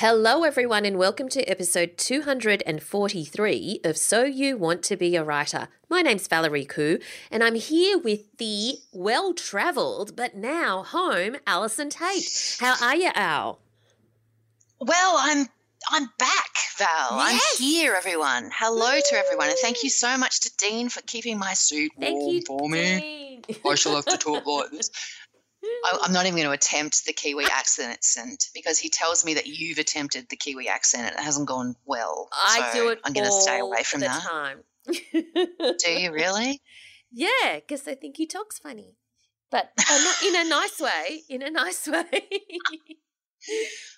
Hello, everyone, and welcome to episode 243 of So You Want to Be a Writer. My name's Valerie Khoo, and I'm here with the well travelled but now home Allison Tait. How are you, Al? Well, I'm I'm back, Val. Yes. I'm here, everyone. Hello to everyone, and thank you so much to Dean for keeping my suit Thank warm you, for me. I shall have to talk like this. I, I'm not even going to attempt the Kiwi accent because he tells me that you've attempted the Kiwi accent and it hasn't gone well. I So do it I'm going to stay away from the that. time. Do you really? Yeah, because I think he talks funny, but uh, not in a nice way. In a nice way.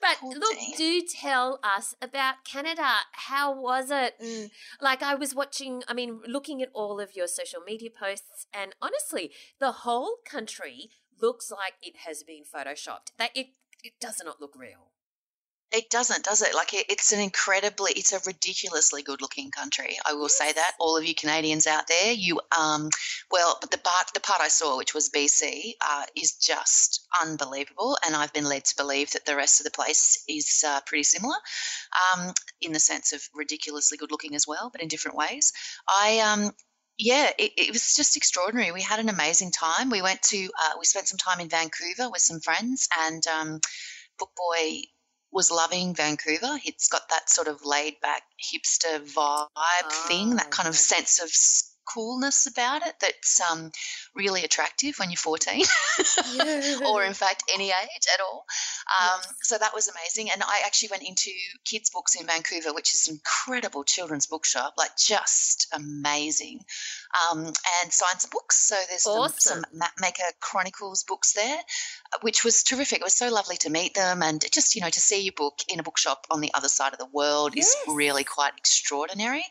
but Poor look, Dean. do tell us about Canada. How was it? And like I was watching, I mean, looking at all of your social media posts, and honestly, the whole country looks like it has been photoshopped. That it it does not look real. It doesn't, does it? Like it, it's an incredibly, it's a ridiculously good-looking country. I will say that. All of you Canadians out there, you, um, well, but the part, the part I saw, which was BC, uh, is just unbelievable, and I've been led to believe that the rest of the place is uh, pretty similar, um, in the sense of ridiculously good-looking as well, but in different ways. I, um, yeah, it, it was just extraordinary. We had an amazing time. We went to, uh, we spent some time in Vancouver with some friends, and um, Book Boy was loving Vancouver. It's got that sort of laid back hipster vibe thing, that kind of Oh, sense of coolness about it that's um, really attractive when you're 14 or in fact any age at all. Um, Yes. So that was amazing. And I actually went into Kids Books in Vancouver, which is an incredible children's bookshop, like just amazing, um, and signed some books. So there's some, some Awesome. Mapmaker Chronicles books there, which was terrific. It was so lovely to meet them and just, you know, to see your book in a bookshop on the other side of the world is really quite extraordinary.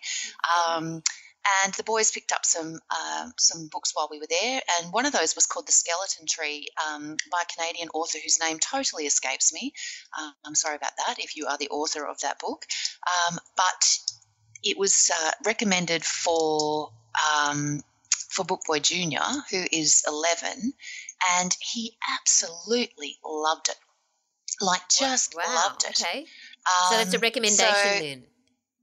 And the boys picked up some um, some books while we were there, and one of those was called The Skeleton Tree um, by a Canadian author whose name totally escapes me. Um, I'm sorry about that if you are the author of that book, um, but it was uh, recommended for um, for Book Boy Junior, who is 11, and he absolutely loved it. Like just wow. loved it. Okay, so that's a Um, recommendation so- then.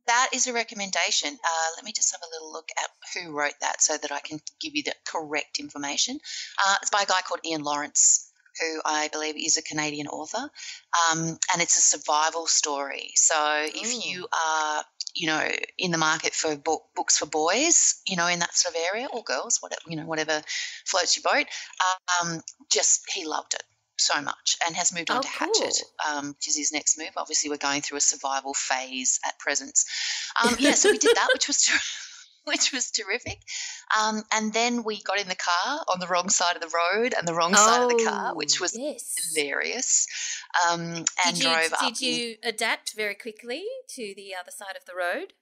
That is a recommendation. Uh, let me just have a little look at who wrote that so that I can give you the correct information. Uh, it's by a guy called Iain Lawrence, who I believe is a Canadian author, um, and it's a survival story. So Ooh. if you are, you know, in the market for book, books for boys, you know, in that sort of area or girls, whatever, you know, whatever floats your boat, um, just he loved it so much and has moved on Oh, to Hatchet, cool. um, which is his next move. Obviously, we're going through a survival phase at present. Um, yeah, so we did that, which was ter- which was terrific. Um, and then we got in the car on the wrong side of the road and the wrong side of the car, which was Oh, yes. hilarious. Um, and did you, drove up. Did you adapt very quickly to the other side of the road?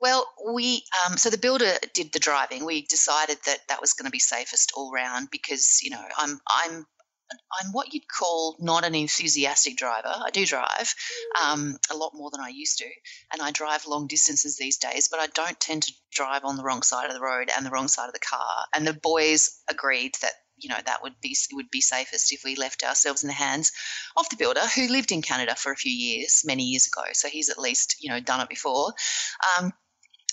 Well, we um, so the builder did the driving. We decided that that was going to be safest all round because you know I'm I'm I'm what you'd call not an enthusiastic driver. I do drive um, a lot more than I used to, and I drive long distances these days. But I don't tend to drive on the wrong side of the road and the wrong side of the car. And the boys agreed that you know that would be would be safest if we left ourselves in the hands of the builder who lived in Canada for a few years, many years ago. So he's at least you know done it before. Um,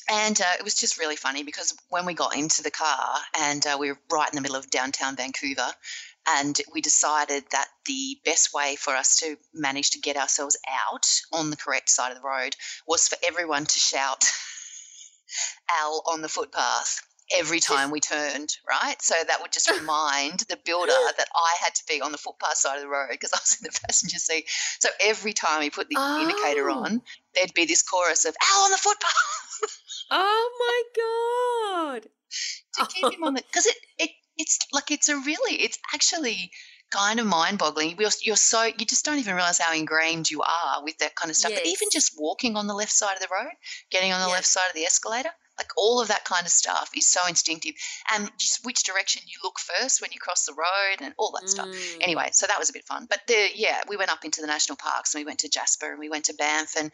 and uh, it was just really funny because when we got into the car and uh, we were right in the middle of downtown Vancouver, and we decided that the best way for us to manage to get ourselves out on the correct side of the road was for everyone to shout Al on the footpath every time we turned, right? So that would just remind the builder that I had to be on the footpath side of the road because I was in the passenger seat. So every time he put the oh. indicator on, there'd be this chorus of "Al on the footpath." oh my god! to keep him on the because it, it it's like it's a really it's actually kind of mind-boggling. You're, you're, so you just don't even realize how ingrained you are with that kind of stuff. Yes. But even just walking on the left side of the road, getting on the yes. left side of the escalator, like all of that kind of stuff is so instinctive. And just which direction you look first when you cross the road and all that mm. stuff. Anyway, so that was a bit fun. But the yeah, we went up into the national parks and we went to Jasper and we went to Banff and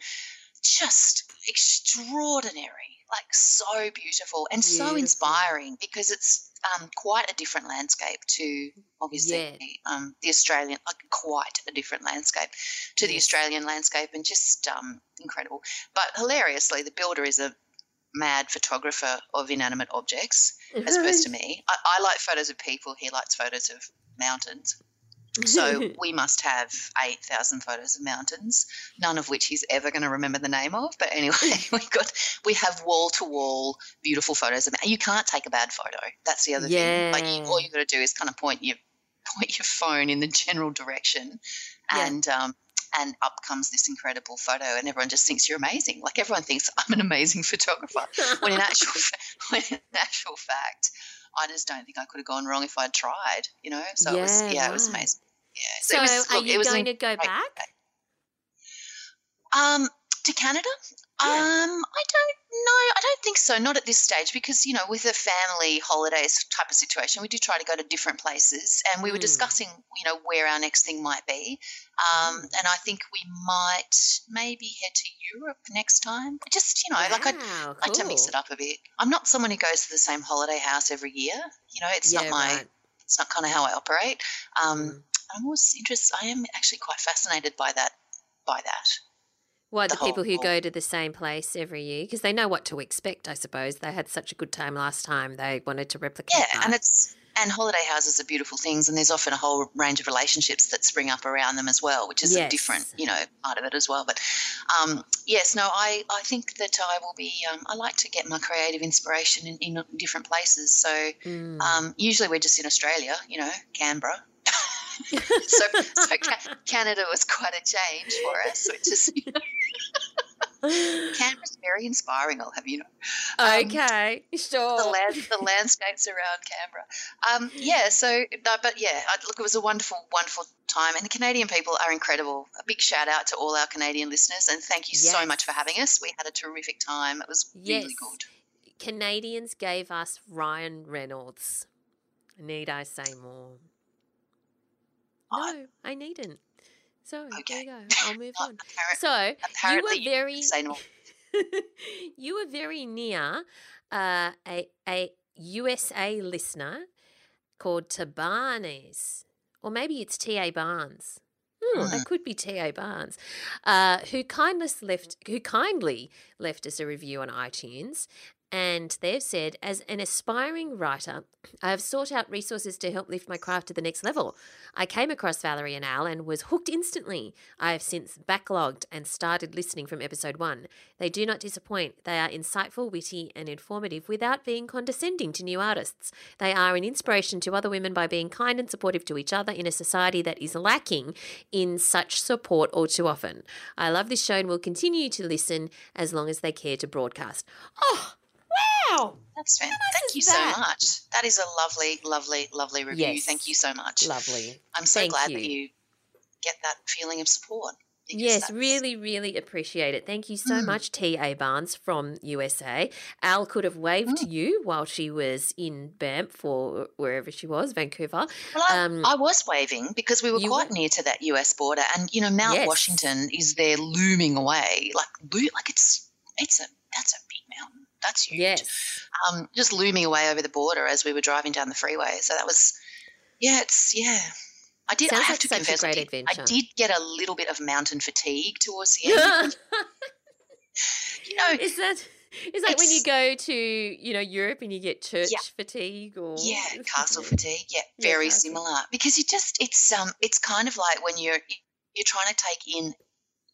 just extraordinary, like so beautiful and beautiful. so inspiring because it's um, quite a different landscape to obviously yeah. um, the Australian, like quite a different landscape to yes. the Australian landscape, and just um, incredible. But hilariously, the builder is a mad photographer of inanimate objects as opposed to me. I, I like photos of people. He likes photos of mountains. So we must have 8,000 photos of mountains, none of which he's ever going to remember the name of. But anyway, we got we have wall to wall beautiful photos of. You can't take a bad photo. That's the other yeah. thing. Like you, all you got to do is kind of point your point your phone in the general direction, and yeah. um, and up comes this incredible photo, and everyone just thinks you're amazing. Like everyone thinks I'm an amazing photographer. when in actual when in actual fact, I just don't think I could have gone wrong if I'd tried. You know, so yeah, it was yeah, right. it was amazing. Yeah. So, so was, are look, you going to go back? Um, to Canada? Yeah. Um, I don't know. I don't think so. Not at this stage, because you know, with a family holidays type of situation, we do try to go to different places, and we were mm. discussing, you know, where our next thing might be. Um, mm. and I think we might maybe head to Europe next time. Just you know, wow, like I'd cool. like to mix it up a bit. I'm not someone who goes to the same holiday house every year. You know, it's yeah, not my. Right. It's not kind of how I operate. Um, mm. I'm always interested. I am actually quite fascinated by that. By that. What the, the people who go to the same place every year because they know what to expect. I suppose they had such a good time last time; they wanted to replicate. Yeah, that. and it's and holiday houses are beautiful things, and there's often a whole range of relationships that spring up around them as well, which is yes. a different, you know, part of it as well. But um, yes, no, I, I think that I will be. Um, I like to get my creative inspiration in, in different places. So mm. um, usually we're just in Australia, you know, Canberra, so, so Canada was quite a change for us, which is you know, Canberra's very inspiring. I'll have you know. Um, okay, sure. The, land, the landscapes around Canberra. Um, yeah. So, but yeah, look, it was a wonderful, wonderful time, and the Canadian people are incredible. A big shout out to all our Canadian listeners, and thank you yes. so much for having us. We had a terrific time. It was yes. really good. Canadians gave us Ryan Reynolds. Need I say more? No, I needn't. So okay. there you go. I'll move on. so you were very you were very near uh, a a USA listener called Tabanes, or maybe it's T A Barnes. Hmm, mm. That could be T.A. Barnes, uh, who kindness left who kindly left us a review on iTunes and they've said, as an aspiring writer, I have sought out resources to help lift my craft to the next level. I came across Valerie and Al and was hooked instantly. I have since backlogged and started listening from episode one. They do not disappoint. They are insightful, witty, and informative without being condescending to new artists. They are an inspiration to other women by being kind and supportive to each other in a society that is lacking in such support all too often. I love this show and will continue to listen as long as they care to broadcast. Oh, Wow. That's fantastic. Thank you that? so much. That is a lovely, lovely, lovely review. Yes. Thank you so much. Lovely. I'm so Thank glad you. that you get that feeling of support. Yes, really, really appreciate it. Thank you so mm. much, T.A. Barnes from USA. Al could have waved mm. to you while she was in Banff or wherever she was, Vancouver. Well, I, um, I was waving because we were quite were. near to that US border, and you know Mount yes. Washington is there looming away, like like it's it's a that's a. That's huge. Yes. Um, just looming away over the border as we were driving down the freeway. So that was, yeah, it's yeah. I did. Sounds I have like to confess, I did, adventure. I did get a little bit of mountain fatigue towards the end. you know, is that is that when you go to you know Europe and you get church yeah. fatigue or yeah castle fatigue? Yeah, very yeah, similar because you just it's um it's kind of like when you're you're trying to take in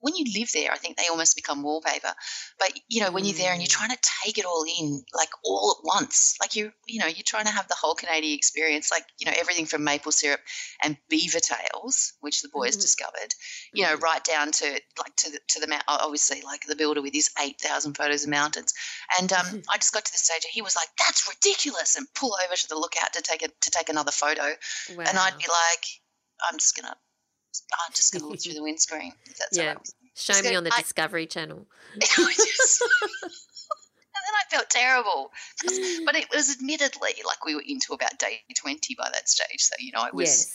when you live there, I think they almost become wallpaper. But you know, when you're there and you're Mm. trying to take it all in, like all at once, like you're, you know, you're trying to have the whole Canadian experience, like you know, everything from maple syrup and beaver tails, which the boys Mhm. discovered, you know, right down to like to the to the mount. Obviously, like the builder with his eight thousand photos of mountains, and um, I just got to the stage where he was like, "That's ridiculous," and pull over to the lookout to take a to take another photo, Wow. and I'd be like, "I'm just gonna." I'm just going to look through the windscreen. Yeah. right. Show me on the I- Discovery Channel. I just- and then I felt terrible. But it was admittedly like we were into about day 20 by that stage. So, you know, it was yes.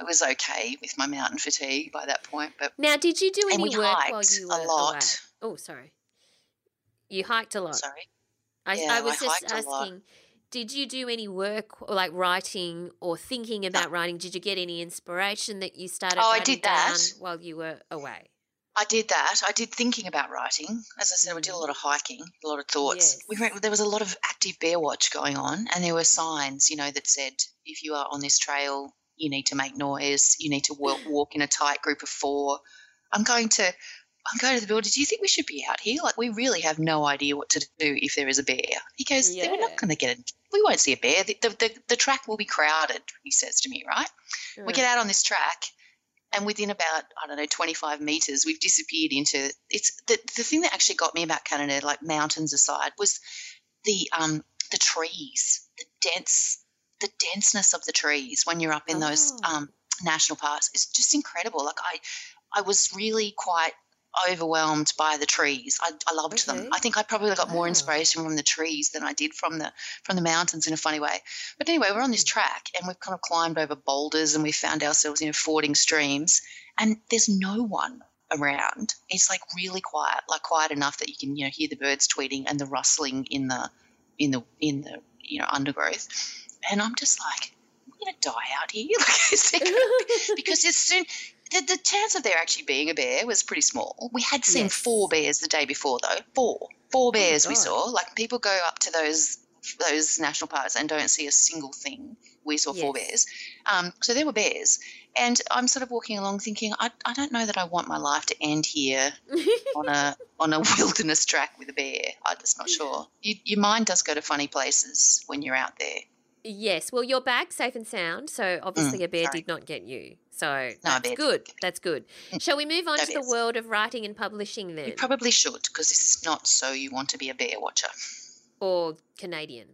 I was okay with my mountain fatigue by that point. But Now, did you do any we work while you a were lot. away? Oh, sorry. You hiked a lot. sorry. I, Yeah, I was I just a asking, did you do any work or like writing or thinking about writing? Did you get any inspiration that you started Oh, I writing did that. while you were away? I did that. I did thinking about writing. As I said, we did a mm. lot of hiking, a lot of thoughts. Yes. We went, there was a lot of active bear watch going on, and there were signs, you know, that said if you are on this trail, you need to make noise. You need to walk, walk in a tight group of four. I'm going to. I'm going to the builder. Do you think we should be out here? Like, we really have no idea what to do if there is a bear. He goes, yeah. "We're not going to get it. We won't see a bear. The, the, the, the track will be crowded." He says to me, right? We get out on this track, and within about I don't know 25 meters, we've disappeared into it's the the thing that actually got me about Canada, like mountains aside, was the um the trees, the dense the denseness of the trees when you're up in those Oh. um national parks is just incredible. Like I I was really quite overwhelmed by the trees. I, I loved Okay. them. I think I probably got more inspiration from the trees than I did from the from the mountains in a funny way. But anyway, we're on this hmm. track and we've kind of climbed over boulders and we found ourselves, you know, fording streams and there's no one around. It's like really quiet, like quiet enough that you can, you know, hear the birds tweeting and the rustling in the in the in the you know undergrowth. And I'm just like, I'm gonna die out here. Like, is there gonna be- because as soon the, the chance of there actually being a bear was pretty small. We had seen Yes. four bears the day before though. Four. Four bears we saw. Like people go up to those those national parks and don't see a single thing. We saw four bears. Um, so there were bears. And I'm sort of walking along thinking, I, I don't know that I want my life to end here on a on a wilderness track with a bear. I'm just not sure. You, your mind does go to funny places when you're out there. Yes. Well, you're back safe and sound. So obviously, Mm, a bear sorry. did not get you. So that's good. That's good. Shall we move on No to the world of writing and publishing then? You probably should because this is not so you want to be a bear watcher or Canadian?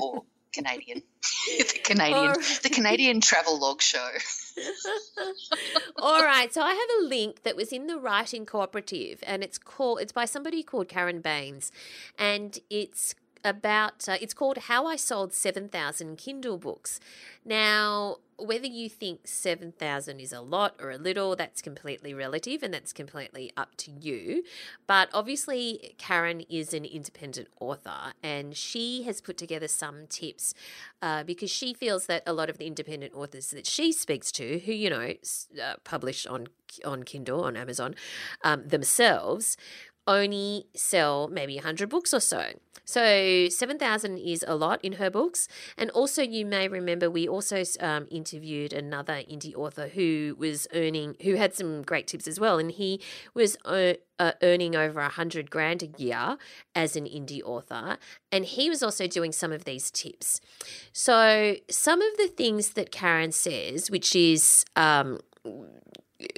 or Canadian. the Canadian the Canadian travel log show. All right, so I have a link that was in the Writing Cooperative, and it's called it's by somebody called Karen Baines, and it's about uh, it's called How I Sold Seven Thousand Kindle Books. Now, whether you think seven thousand is a lot or a little, that's completely relative, and that's completely up to you. But obviously, Karen is an independent author, and she has put together some tips uh, because she feels that a lot of the independent authors that she speaks to, who you know uh, publish on on Kindle on Amazon um, themselves, only sell maybe 100 books or so. So 7,000 is a lot in her books. And also, you may remember we also um, interviewed another indie author who was earning, who had some great tips as well. And he was uh, uh, earning over 100 grand a year as an indie author. And he was also doing some of these tips. So, some of the things that Karen says, which is, um,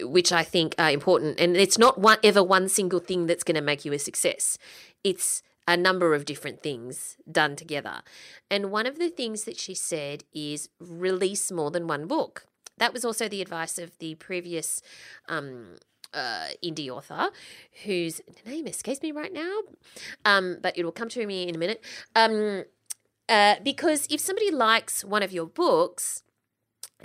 which I think are important, and it's not one ever one single thing that's going to make you a success. It's a number of different things done together. And one of the things that she said is release more than one book. That was also the advice of the previous um, uh, indie author, whose name escapes me right now, um, but it will come to me in a minute. Um, uh, because if somebody likes one of your books,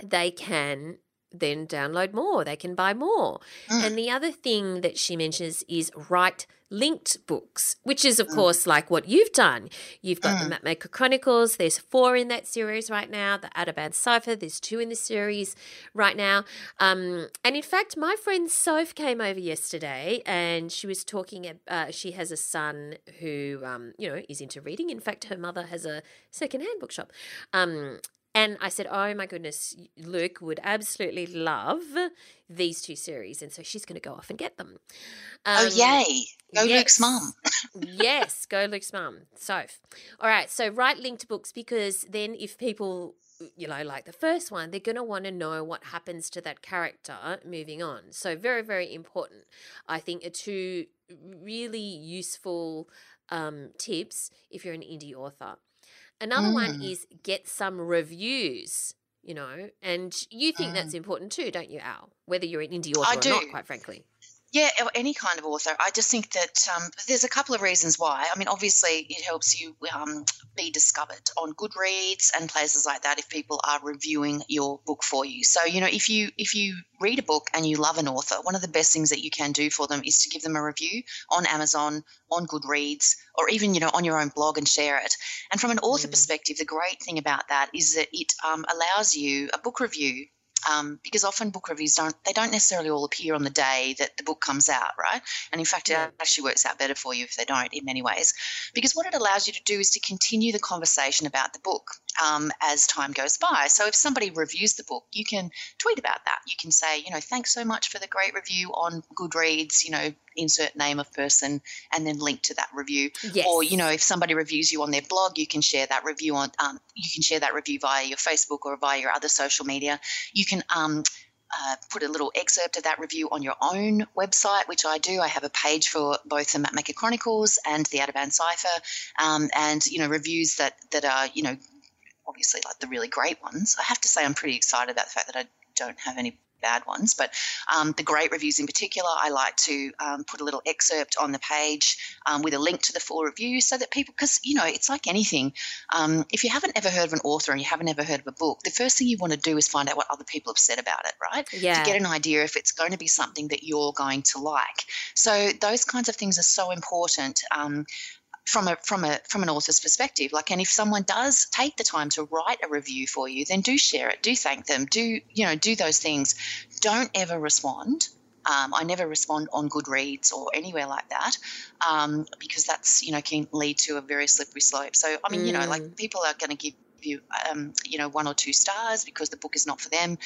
they can then download more, they can buy more. Mm. And the other thing that she mentions is write linked books, which is, of course, like what you've done. You've got the Mapmaker Chronicles, there's four in that series right now, the Ateban Cipher, there's two in the series right now. Um, and in fact, my friend Soph came over yesterday and she was talking, uh, she has a son who, um, you know, is into reading. In fact, her mother has a secondhand bookshop. Um, And I said, Oh my goodness, Luke would absolutely love these two series. And so she's going to go off and get them. oh, Um, yay. Go yes. Luke's mum. yes, go Luke's mum. So, all right. So write linked books because then if people, you know, like the first one, they're going to want to know what happens to that character moving on. So very, very important. I think are two really useful um, tips if you're an indie author. Another one Mm. is get some reviews. You know, and you think that's important too, don't you, Al? Whether you're an indie author I or not, quite frankly. Yeah, or any kind of author. I just think that um, there's a couple of reasons why. I mean, obviously, it helps you um, be discovered on Goodreads and places like that if people are reviewing your book for you. So, you know, if you if you read a book and you love an author, one of the best things that you can do for them is to give them a review on Amazon, on Goodreads, or even you know on your own blog and share it. And from an author Mm. perspective, the great thing about that is that it um, allows you a book review um, because often book reviews don't they don't necessarily all appear on the day that the book comes out, right? And in fact, Yeah. it actually works out better for you if they don't in many ways, because what it allows you to do is to continue the conversation about the book um, as time goes by. So if somebody reviews the book, you can tweet about that. You can say, you know, thanks so much for the great review on Goodreads. You know, insert name of person and then link to that review. Yes. Or you know, if somebody reviews you on their blog, you can share that review on. Um, you can share that review via your Facebook or via your other social media. You can um, uh, put a little excerpt of that review on your own website, which I do. I have a page for both the Mapmaker Chronicles and the Ateban Cipher, um, and you know reviews that that are you know obviously like the really great ones. I have to say I'm pretty excited about the fact that I don't have any bad ones, but um, the great reviews in particular, I like to um, put a little excerpt on the page um, with a link to the full review so that people, because you know, it's like anything. Um, if you haven't ever heard of an author and you haven't ever heard of a book, the first thing you want to do is find out what other people have said about it, right? Yeah. To get an idea if it's going to be something that you're going to like. So those kinds of things are so important. From a from a from an author's perspective like and if someone does take the time to write a review for you then do share it do thank them do you know do those things don't ever respond um, I never respond on Goodreads or anywhere like that um, because that's you know can lead to a very slippery slope. So I mean you know like people are going to give you um, you know one or two stars because the book is not for them.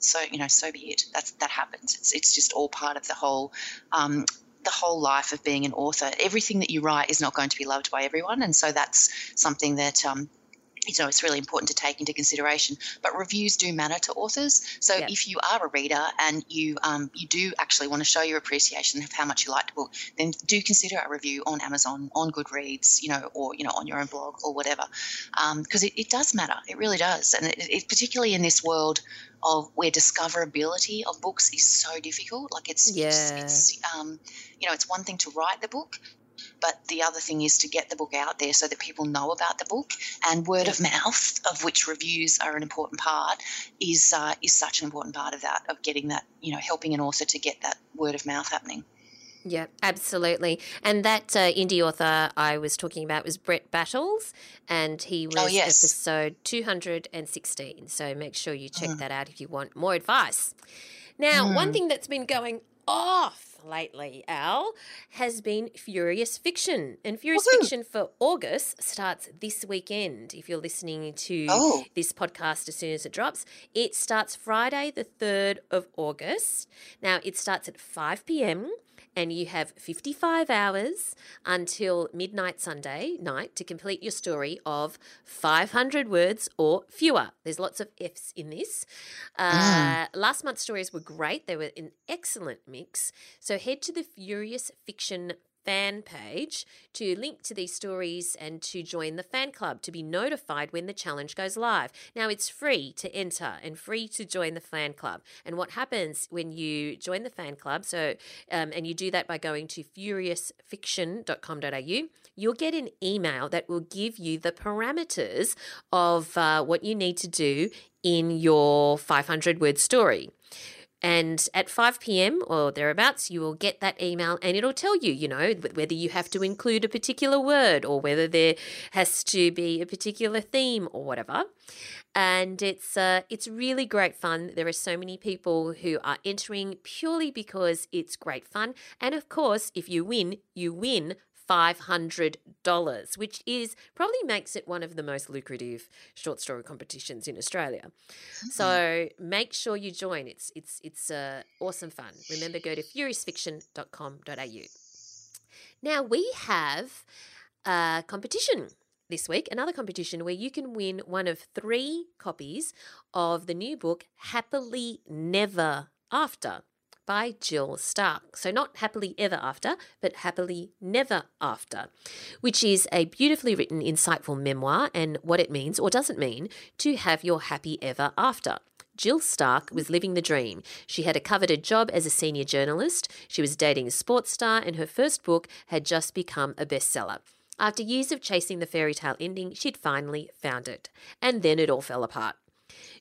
So you know so be it. That's that happens. It's it's just all part of the whole um, the whole life of being an author. Everything that you write is not going to be loved by everyone, and so that's something that um, you know it's really important to take into consideration. But reviews do matter to authors. So if you are a reader and you um, you do actually want to show your appreciation of how much you liked a book, then do consider a review on Amazon, on Goodreads, you know, or you know on your own blog or whatever, Um, because it, it does matter. It really does, and it, it, particularly in this world of where discoverability of books is so difficult. Like it's it's, Yeah. it's um, you know it's one thing to write the book. But the other thing is to get the book out there so that people know about the book, and word of mouth, of which reviews are an important part, is uh, is such an important part of that of getting that you know helping an author to get that word of mouth happening. Yeah, absolutely. And that uh, indie author I was talking about was Brett Battles, and he was Oh, yes. episode 216. So make sure you check Mm. that out if you want more advice. Now, one thing that's been going off lately, Al, has been Furious Fiction. And Furious Woohoo. Fiction for August starts this weekend. If you're listening to Oh. this podcast as soon as it drops, it starts Friday, the 3rd of August. Now, it starts at 5 p.m. And you have 55 hours until midnight Sunday night to complete your story of 500 words or fewer. There's lots of F's in this. Uh, Last month's stories were great, they were an excellent mix. So head to the Furious Fiction fan page to link to these stories and to join the fan club to be notified when the challenge goes live. Now it's free to enter and free to join the fan club. And what happens when you join the fan club, so um, and you do that by going to furiousfiction.com.au, you'll get an email that will give you the parameters of uh, what you need to do in your 500 word story. And at 5 p.m. or thereabouts, you will get that email and it'll tell you, you know, whether you have to include a particular word or whether there has to be a particular theme or whatever. And it's uh, it's really great fun. There are so many people who are entering purely because it's great fun. And of course, if you win, you win $500, which is probably makes it one of the most lucrative short story competitions in Australia. So make sure you join. It's it's it's uh, awesome fun. Remember, go to furiousfiction.com.au. Now we have a competition this week, another competition where you can win one of three copies of the new book Happily Never After by Jill Stark. So, not Happily Ever After, but Happily Never After, which is a beautifully written, insightful memoir and what it means or doesn't mean to have your happy ever after. Jill Stark was living the dream. She had a coveted job as a senior journalist, she was dating a sports star, and her first book had just become a bestseller. After years of chasing the fairy tale ending, she'd finally found it. And then it all fell apart.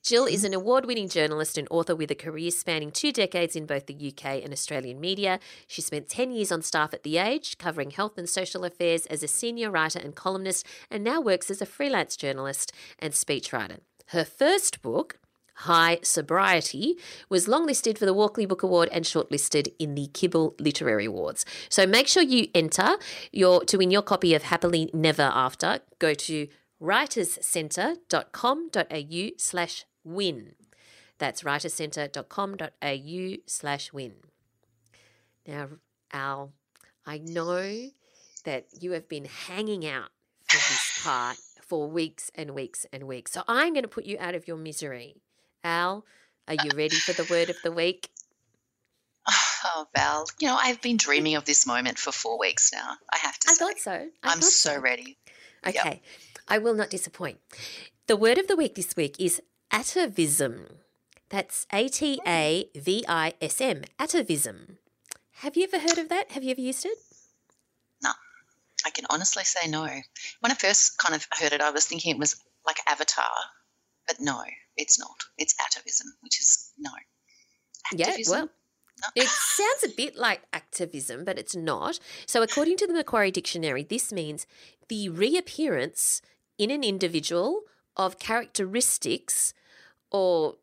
Jill is mm-hmm. an award winning journalist and author with a career spanning two decades in both the UK and Australian media. She spent 10 years on staff at The Age, covering health and social affairs as a senior writer and columnist, and now works as a freelance journalist and speechwriter. Her first book, High Sobriety, was longlisted for the Walkley Book Award and shortlisted in the Kibble Literary Awards. So make sure you enter your to win your copy of Happily Never After. Go to writerscentre.com.au slash win. That's writerscentre.com.au slash win. Now, Al, I know that you have been hanging out for this part for weeks and weeks and weeks. So I'm going to put you out of your misery. Al, are you ready for the word of the week? Oh, Val, you know, I've been dreaming of this moment for four weeks now. I have to I say. thought so. I I'm thought so ready. Okay, I will not disappoint. The word of the week this week is atavism. That's A T A V I S M, atavism. Have you ever heard of that? Have you ever used it? No, I can honestly say no. When I first kind of heard it, I was thinking it was like Avatar, but no, it's not. It's atavism, which is no. Yeah, well, No. it sounds a bit like activism, but it's not. So, according to the Macquarie Dictionary, this means the reappearance in an individual of characteristics or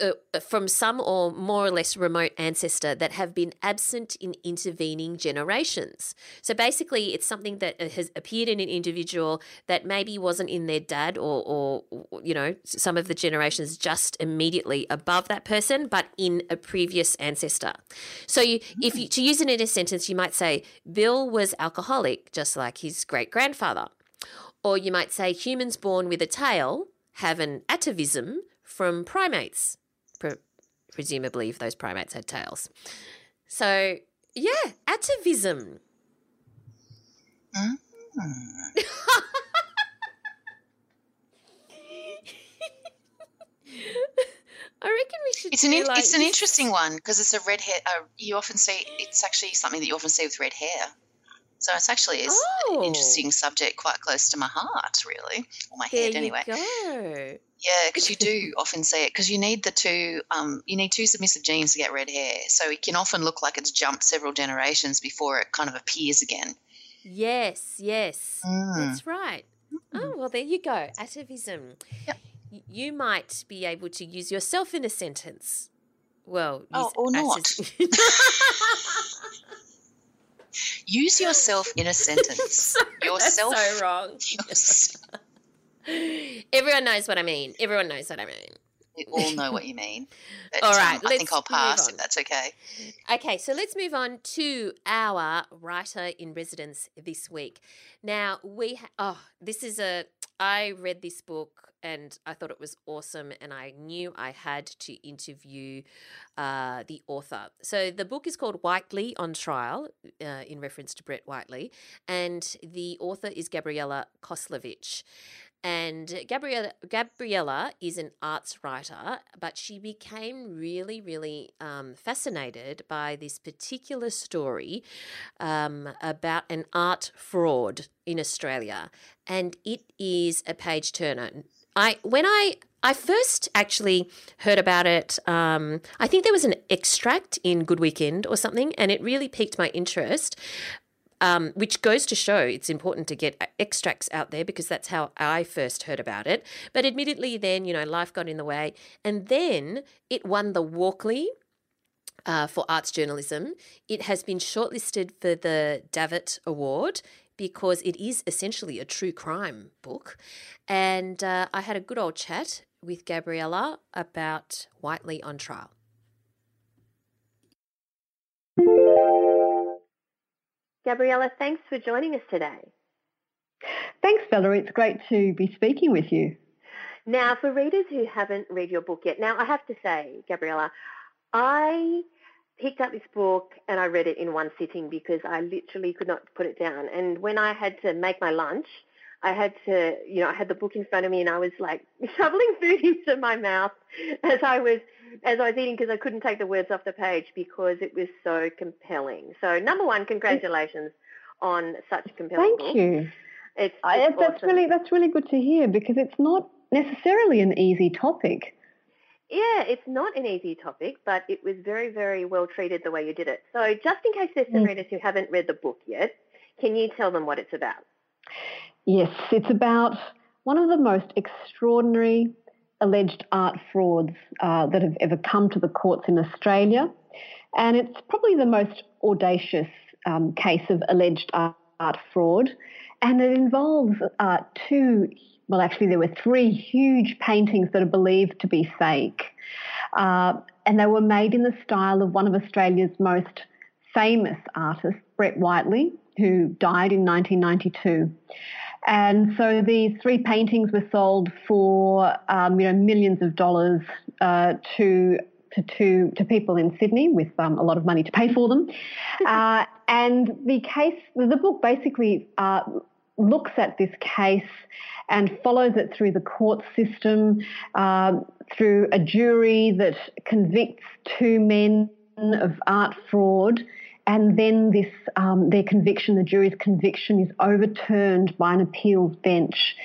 uh, from some or more or less remote ancestor that have been absent in intervening generations. So basically, it's something that uh, has appeared in an individual that maybe wasn't in their dad or, or you know, some of the generations just immediately above that person, but in a previous ancestor. So you, if you to use it in a sentence, you might say Bill was alcoholic, just like his great grandfather. Or you might say humans born with a tail have an atavism from primates, pre- presumably if those primates had tails. So, yeah, atavism. Mm. I reckon we should. It's an in, like, it's an interesting one because it's a red hair. Uh, you often see it's actually something that you often see with red hair. So it's actually is Oh. an interesting subject, quite close to my heart, really, or my There head you anyway. go. Yeah, because you do often see it because you need the two. Um, you need two submissive genes to get red hair, so it can often look like it's jumped several generations before it kind of appears again. Yes, yes, Mm. that's right. Oh well, there you go. Atavism. Yep. You might be able to use yourself in a sentence. Well, Oh, or not. Use yourself in a sentence. yourself. So wrong. yourself. Everyone knows what I mean. Everyone knows what I mean. We all know what you mean. But, All um, I think I'll pass if that's okay. Okay, so let's move on to our writer in residence this week. Now, we, ha- oh, this is a, I read this book and I thought it was awesome, and I knew I had to interview uh, the author. So the book is called Whiteley on Trial, uh, in reference to Brett Whiteley, and the author is Gabriella Coslovich. And Gabriella, Gabriella is an arts writer, but she became really, really um, fascinated by this particular story um, about an art fraud in Australia, and it is a page turner. I when I I first actually heard about it. Um, I think there was an extract in Good Weekend or something, and it really piqued my interest um, which goes to show it's important to get uh, extracts out there because that's how I first heard about it. But admittedly, then, you know, life got in the way. And then it won the Walkley. Uh, for arts journalism, it has been shortlisted for the Davitt Award. Because it is essentially a true crime book. And uh, I had a good old chat with Gabriella about Whiteley on Trial. Gabriella, thanks for joining us today. Thanks, Valerie. It's great to be speaking with you. Now, for readers who haven't read your book yet, now I have to say, Gabriella, I picked up this book and I read it in one sitting because I literally could not put it down. And when I had to make my lunch, I had to, you know, I had the book in front of me and I was like shoveling food into my mouth as I was as I was eating because I couldn't take the words off the page because it was so compelling. So number one, congratulations on such a compelling Thank book. you. It's, it's I, that's awesome. really that's really good to hear because it's not necessarily an easy topic. Yeah, it's not an easy topic, but it was very, very well treated the way you did it. So just in case there's some mm. readers who haven't read the book yet, can you tell them what it's about? Yes, it's about one of the most extraordinary alleged art frauds uh, that have ever come to the courts in Australia. And it's probably the most audacious um, case of alleged art, art, fraud. And it involves uh, two well, actually, there were three huge paintings that are believed to be fake. Uh, and they were made in the style of one of Australia's most famous artists, Brett Whiteley, who died in 1992. And so these three paintings were sold for um, you know millions of dollars uh, to, to, to people in Sydney with um, a lot of money to pay for them. Uh, and the case, the book basically uh, looks at this case and follows it through the court system, uh, through a jury that convicts two men of art fraud, and then this um, their conviction, the jury's conviction, is overturned by an appeals bench.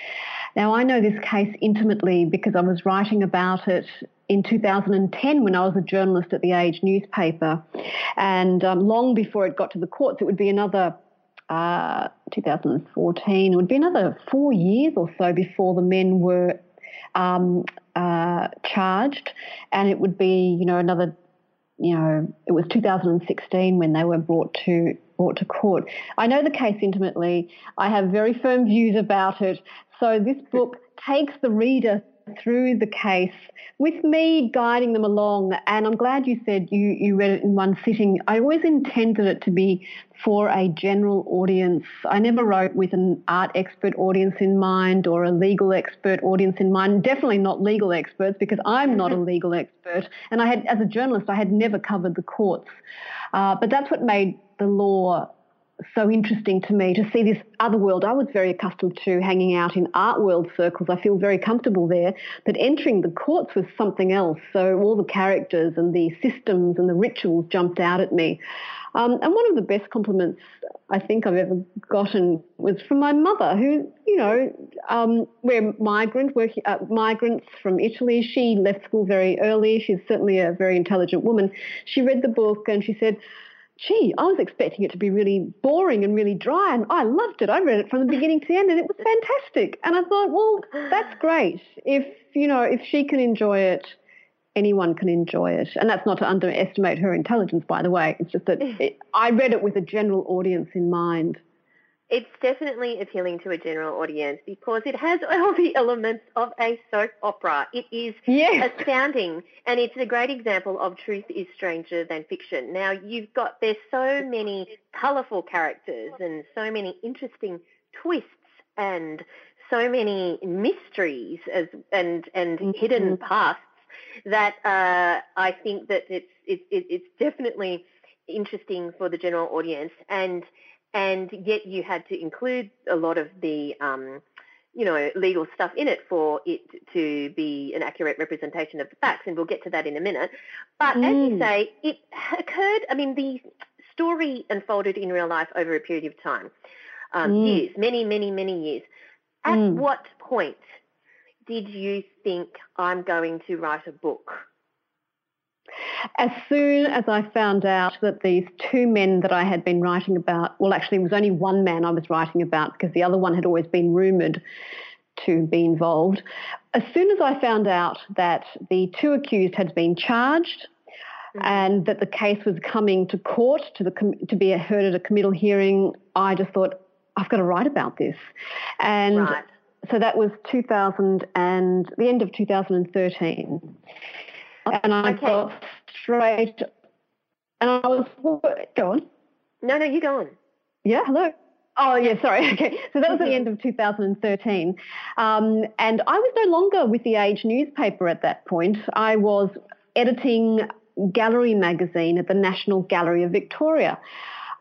Now, I know this case intimately because I was writing about it in 2010 when I was a journalist at the Age newspaper. And um, long before it got to the courts, it would be another uh, 2014. It would be another four years or so before the men were um, uh, charged, and it would be, you know, another, you know, it was 2016 when they were brought to brought to court. I know the case intimately. I have very firm views about it. So this book takes the reader through the case with me guiding them along. And I'm glad you said you, you read it in one sitting. I always intended it to be for a general audience. I never wrote with an art expert audience in mind or a legal expert audience in mind. Definitely not legal experts because I'm not a legal expert. And I had, as a journalist, I had never covered the courts. Uh, but that's what made the law so interesting to me to see this other world. I was very accustomed to hanging out in art world circles. I feel very comfortable there. But entering the courts was something else. So all the characters and the systems and the rituals jumped out at me. Um, and one of the best compliments I think I've ever gotten was from my mother, who, you know, um, we're migrant, we're uh, migrants from Italy. She left school very early. She's certainly a very intelligent woman. She read the book and she said, gee, I was expecting it to be really boring and really dry, and I loved it. I read it from the beginning to the end, and it was fantastic. And I thought, well, that's great. If you know, if she can enjoy it, anyone can enjoy it. And that's not to underestimate her intelligence, by the way. It's just that it, I read it with a general audience in mind. It's definitely appealing to a general audience because it has all the elements of a soap opera. It is yes. astounding and it's a great example of truth is stranger than fiction. Now you've got, there's so many colourful characters and so many interesting twists and so many mysteries as, and, and mm-hmm. hidden pasts that uh, I think that it's, it, it, it's definitely interesting for the general audience and and yet you had to include a lot of the um, you know legal stuff in it for it to be an accurate representation of the facts, and we'll get to that in a minute. But mm. as you mm. say, it occurred. I mean, the story unfolded in real life over a period of time, um, mm. years, many, many, many years. At mm. what point did you think I'm going to write a book? As soon as I found out that these two men that I had been writing about, well, actually, it was only one man I was writing about because the other one had always been rumoured to be involved. As soon as I found out that the two accused had been charged mm-hmm. and that the case was coming to court to, the, to be heard at a committal hearing, I just thought, I've got to write about this. And right. so that was 2000 and the end of 2013. And I Okay. got straight, and I was, go on. No, no, you go on. Yeah, hello. Oh, yeah, sorry. Okay. So that was at the end of 2013. Um, and I was no longer with the Age newspaper at that point. I was editing Gallery magazine at the National Gallery of Victoria.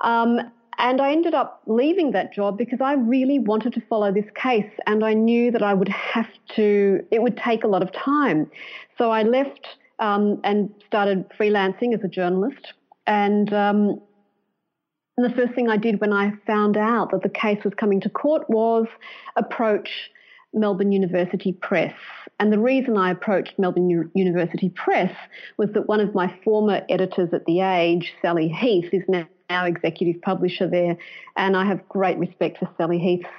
Um, and I ended up leaving that job because I really wanted to follow this case and I knew that I would have to, it would take a lot of time. So I left um, and started freelancing as a journalist. And um, the first thing I did when I found out that the case was coming to court was approach Melbourne University Press. And the reason I approached Melbourne U- University Press was that one of my former editors at The Age, Sally Heath, is now, now executive publisher there. And I have great respect for Sally Heath's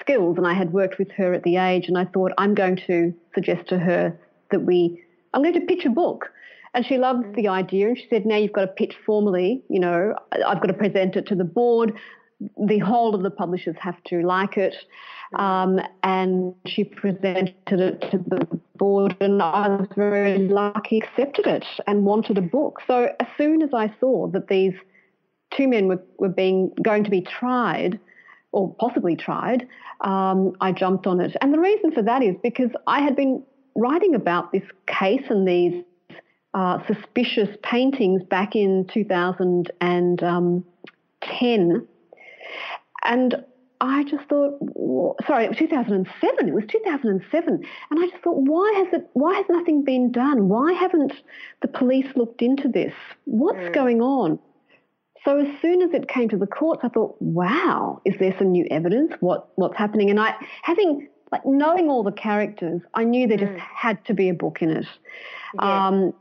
skills. And I had worked with her at The Age. And I thought, I'm going to suggest to her that we, I'm going to pitch a book. And she loved the idea and she said, now you've got to pitch formally, you know, I've got to present it to the board. The whole of the publishers have to like it. Um, and she presented it to the board and I was very lucky, accepted it and wanted a book. So as soon as I saw that these two men were, were being going to be tried or possibly tried, um, I jumped on it. And the reason for that is because I had been writing about this case and these uh, suspicious paintings back in 2010. And I just thought, sorry, it was 2007. It was 2007, and I just thought, why has it? Why has nothing been done? Why haven't the police looked into this? What's going on? So as soon as it came to the courts, I thought, wow, is there some new evidence? What what's happening? And I, having like knowing all the characters, I knew there just had to be a book in it. Yeah. Um,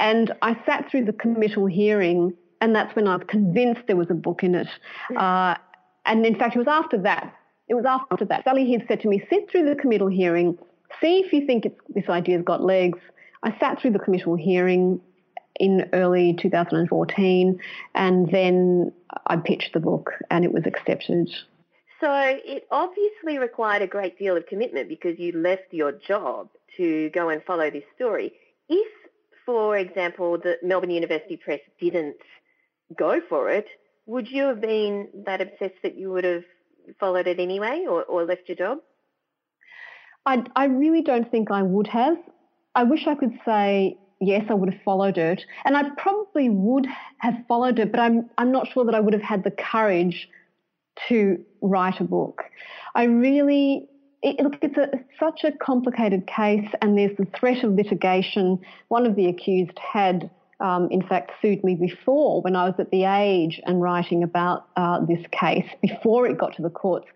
and I sat through the committal hearing, and that's when I was convinced there was a book in it. Uh, and in fact, it was after that. It was after that. Sally Heath said to me, sit through the committal hearing, see if you think it's, this idea's got legs. I sat through the committal hearing in early 2014, and then I pitched the book, and it was accepted. So it obviously required a great deal of commitment because you left your job to go and follow this story. If, for example, the Melbourne University Press didn't go for it, would you have been that obsessed that you would have followed it anyway or, or left your job? I, I really don't think I would have. I wish I could say yes, I would have followed it, and I probably would have followed it, but I'm I'm not sure that I would have had the courage to write a book. I really it, look, it's, a, such a complicated case, and there's the threat of litigation. One of the accused had, um, in fact, sued me before when I was at the age and writing about uh, this case before it got to the courts.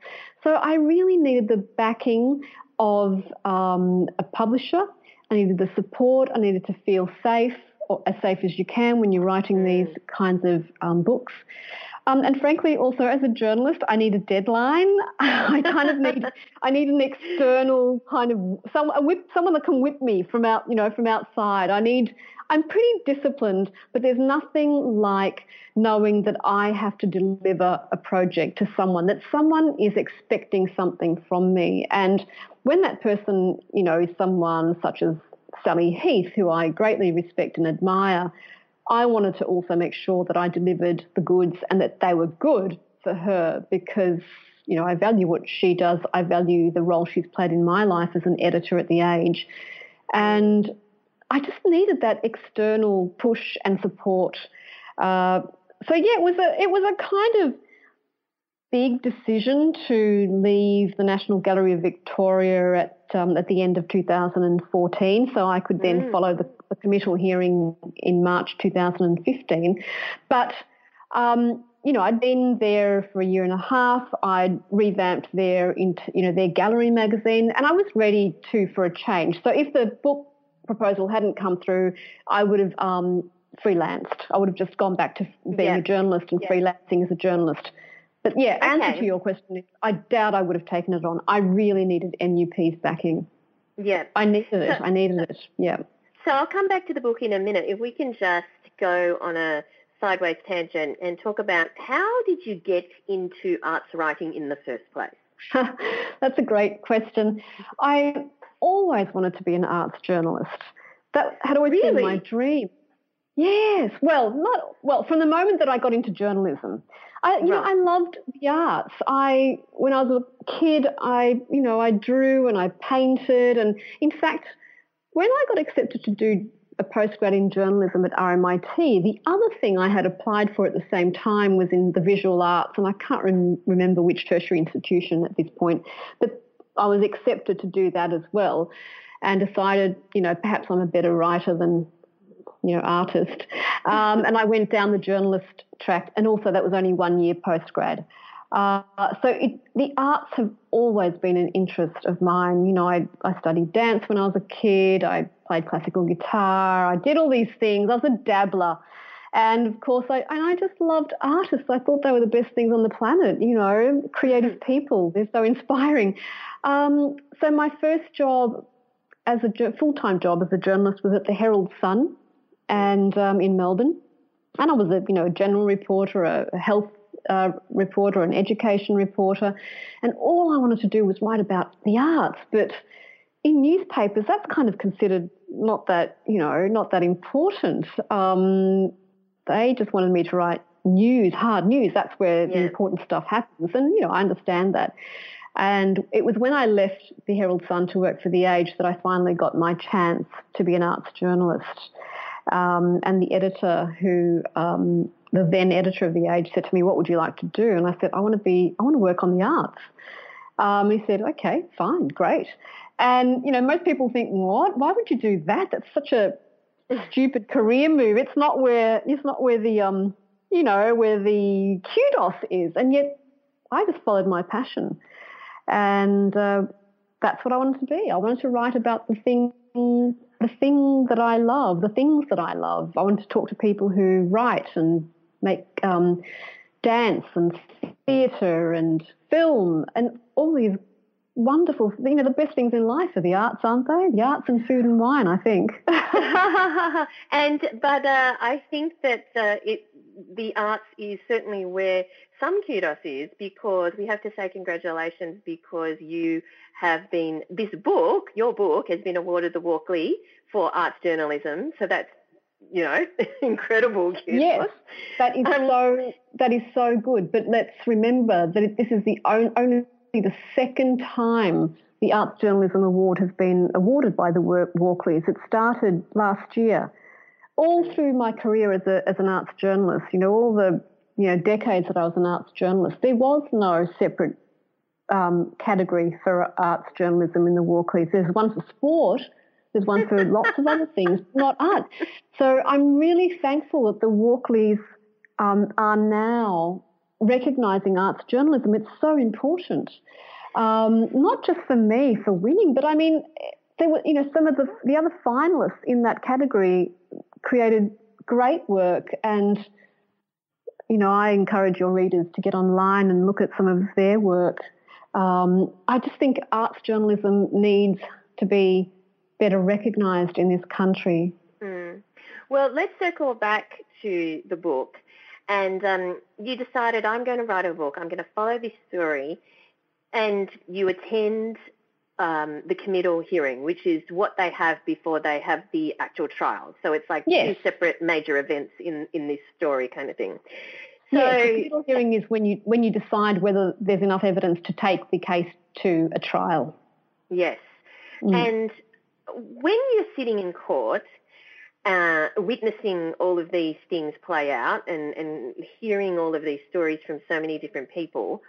So I really needed the backing of um, a publisher. I needed the support. I needed to feel safe, or as safe as you can when you're writing these kinds of um, books. Um, and frankly, also as a journalist, I need a deadline. I kind of need I need an external kind of some whip, someone that can whip me from out you know from outside. I need I'm pretty disciplined, but there's nothing like knowing that I have to deliver a project to someone that someone is expecting something from me, and when that person you know is someone such as Sally Heath, who I greatly respect and admire. I wanted to also make sure that I delivered the goods and that they were good for her because, you know, I value what she does. I value the role she's played in my life as an editor at the age. And I just needed that external push and support. Uh, so yeah, it was a it was a kind of big decision to leave the National Gallery of Victoria at um, at the end of 2014, so I could then Mm. follow the, the committal hearing in March 2015. But um, you know, I'd been there for a year and a half. I'd revamped their, into, you know, their gallery magazine, and I was ready to for a change. So if the book proposal hadn't come through, I would have um, freelanced. I would have just gone back to being Yeah. a journalist and Yeah. freelancing as a journalist. But yeah, answer to your question is I doubt I would have taken it on. I really needed MUP's backing. Yeah. I needed it. So- I needed it. Yeah. So I'll come back to the book in a minute. If we can just go on a sideways tangent and talk about how did you get into arts writing in the first place? That's a great question. I always wanted to be an arts journalist. That had always really? been my dream. Yes. Well, not well from the moment that I got into journalism. I, you right. know, I loved the arts. I, when I was a kid, I, you know, I drew and I painted, and in fact, when I got accepted to do a postgrad in journalism at RMIT, the other thing I had applied for at the same time was in the visual arts, and I can't rem- remember which tertiary institution at this point, but I was accepted to do that as well, and decided, you know, perhaps I'm a better writer than you know, artist. Um, and I went down the journalist track, and also that was only one year postgrad. Uh, so it, the arts have always been an interest of mine. You know, I, I studied dance when I was a kid. I played classical guitar. I did all these things. I was a dabbler. And of course, I, and I just loved artists. I thought they were the best things on the planet, you know, creative people. They're so inspiring. Um, so my first job as a full-time job as a journalist was at the Herald Sun and um, in Melbourne. And I was a you know a general reporter, a, health uh, reporter, an education reporter, and all I wanted to do was write about the arts. But in newspapers, that's kind of considered not that you know not that important. Um, they just wanted me to write news, hard news. That's where yeah. the important stuff happens, and you know I understand that. And it was when I left the Herald Sun to work for The Age that I finally got my chance to be an arts journalist. Um, and the editor who, um, the then editor of The Age said to me, what would you like to do? And I said, I want to be, I want to work on the arts. Um, he said, okay, fine, great. And, you know, most people think, what? Why would you do that? That's such a stupid career move. It's not where, it's not where the, um, you know, where the kudos is. And yet I just followed my passion. And uh, that's what I wanted to be. I wanted to write about the things the thing that I love, the things that I love. I want to talk to people who write and make um, dance and theatre and film and all these wonderful, you know, the best things in life are the arts, aren't they? The arts and food and wine, I think. and but uh, I think that uh, it the arts is certainly where some kudos is because we have to say congratulations because you have been, this book, your book, has been awarded the Walkley for arts journalism. So that's, you know, incredible. Kudos. Yes, that is um, so, that is so good. But let's remember that this is the only the second time the Arts Journalism Award has been awarded by the Walkleys. It started last year all through my career as, a, as an arts journalist, you know, all the you know decades that I was an arts journalist, there was no separate um, category for arts journalism in the Walkleys. There's one for sport, there's one for lots of other things, not art. So I'm really thankful that the Walkleys um, are now recognising arts journalism. It's so important, um, not just for me for winning, but I mean, there were you know some of the the other finalists in that category created great work and you know I encourage your readers to get online and look at some of their work. Um, I just think arts journalism needs to be better recognised in this country. Mm. Well, let's circle back to the book. And um, you decided, I'm going to write a book. I'm going to follow this story. And you attend um, the committal hearing, which is what they have before they have the actual trial. So it's like yes. two separate major events in, in this story kind of thing. So yes, the committal hearing is when you when you decide whether there's enough evidence to take the case to a trial. Yes, mm. and when you're sitting in court, uh, witnessing all of these things play out and, and hearing all of these stories from so many different people,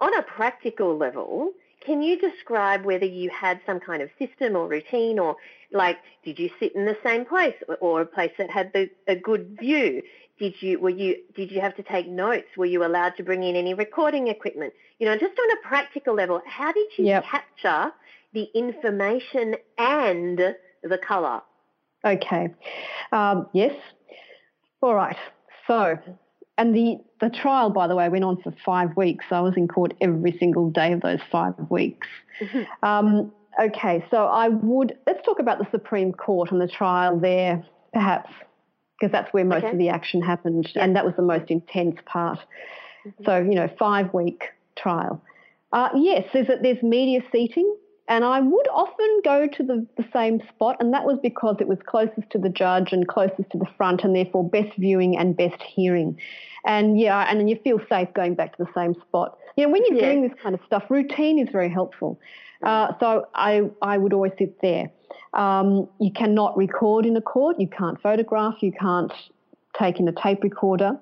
on a practical level, can you describe whether you had some kind of system or routine or like did you sit in the same place or a place that had the, a good view? Did you were you did you have to take notes? Were you allowed to bring in any recording equipment? You know, just on a practical level, how did you yep. capture the information and the colour? Okay. Um, yes. All right. So and the, the trial, by the way, went on for five weeks. I was in court every single day of those five weeks. Mm-hmm. Um, okay, so I would, let's talk about the Supreme Court and the trial there, perhaps. because that's where most Okay. of the action happened, Yeah. and that was the most intense part. So you know, five week trial. Uh, yes, there's there's media seating, and I would often go to the, the same spot, and that was because it was closest to the judge and closest to the front, and therefore best viewing and best hearing. And yeah, and then you feel safe going back to the same spot. You know, when you're Yeah. doing this kind of stuff, routine is very helpful. Uh, so I I would always sit there. Um, you cannot record in a court. You can't photograph. You can't take in a tape recorder.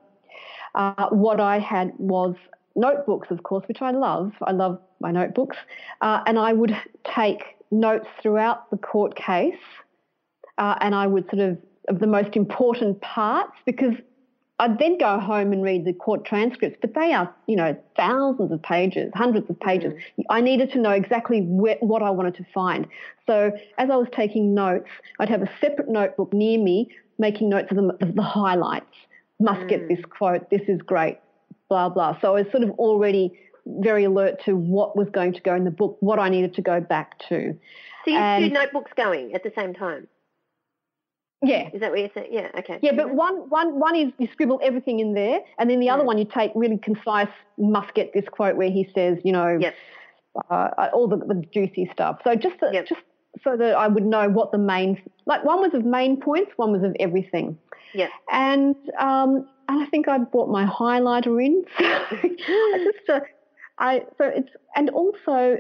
Uh, what I had was notebooks, of course, which I love. I love my notebooks. Uh, and I would take notes throughout the court case uh, and I would sort of, of the most important parts because I'd then go home and read the court transcripts, but they are, you know, thousands of pages, hundreds of pages. I needed to know exactly where, what I wanted to find. So as I was taking notes, I'd have a separate notebook near me, making notes of the, of the highlights. Must get this quote. This is great. Blah blah. So I was sort of already very alert to what was going to go in the book, what I needed to go back to. So you have two notebooks going at the same time. Yeah, Is that what you're saying? Yeah. Okay. Yeah, but one, one, one is you scribble everything in there, and then the other Mm. one you take really concise, must get this quote where he says, you know, Yep. uh, all the, the juicy stuff. So just that, Yep. just so that I would know what the main, like one was of main points, one was of everything. Yeah. And um, and I think I brought my highlighter in. I just, uh, I so it's and also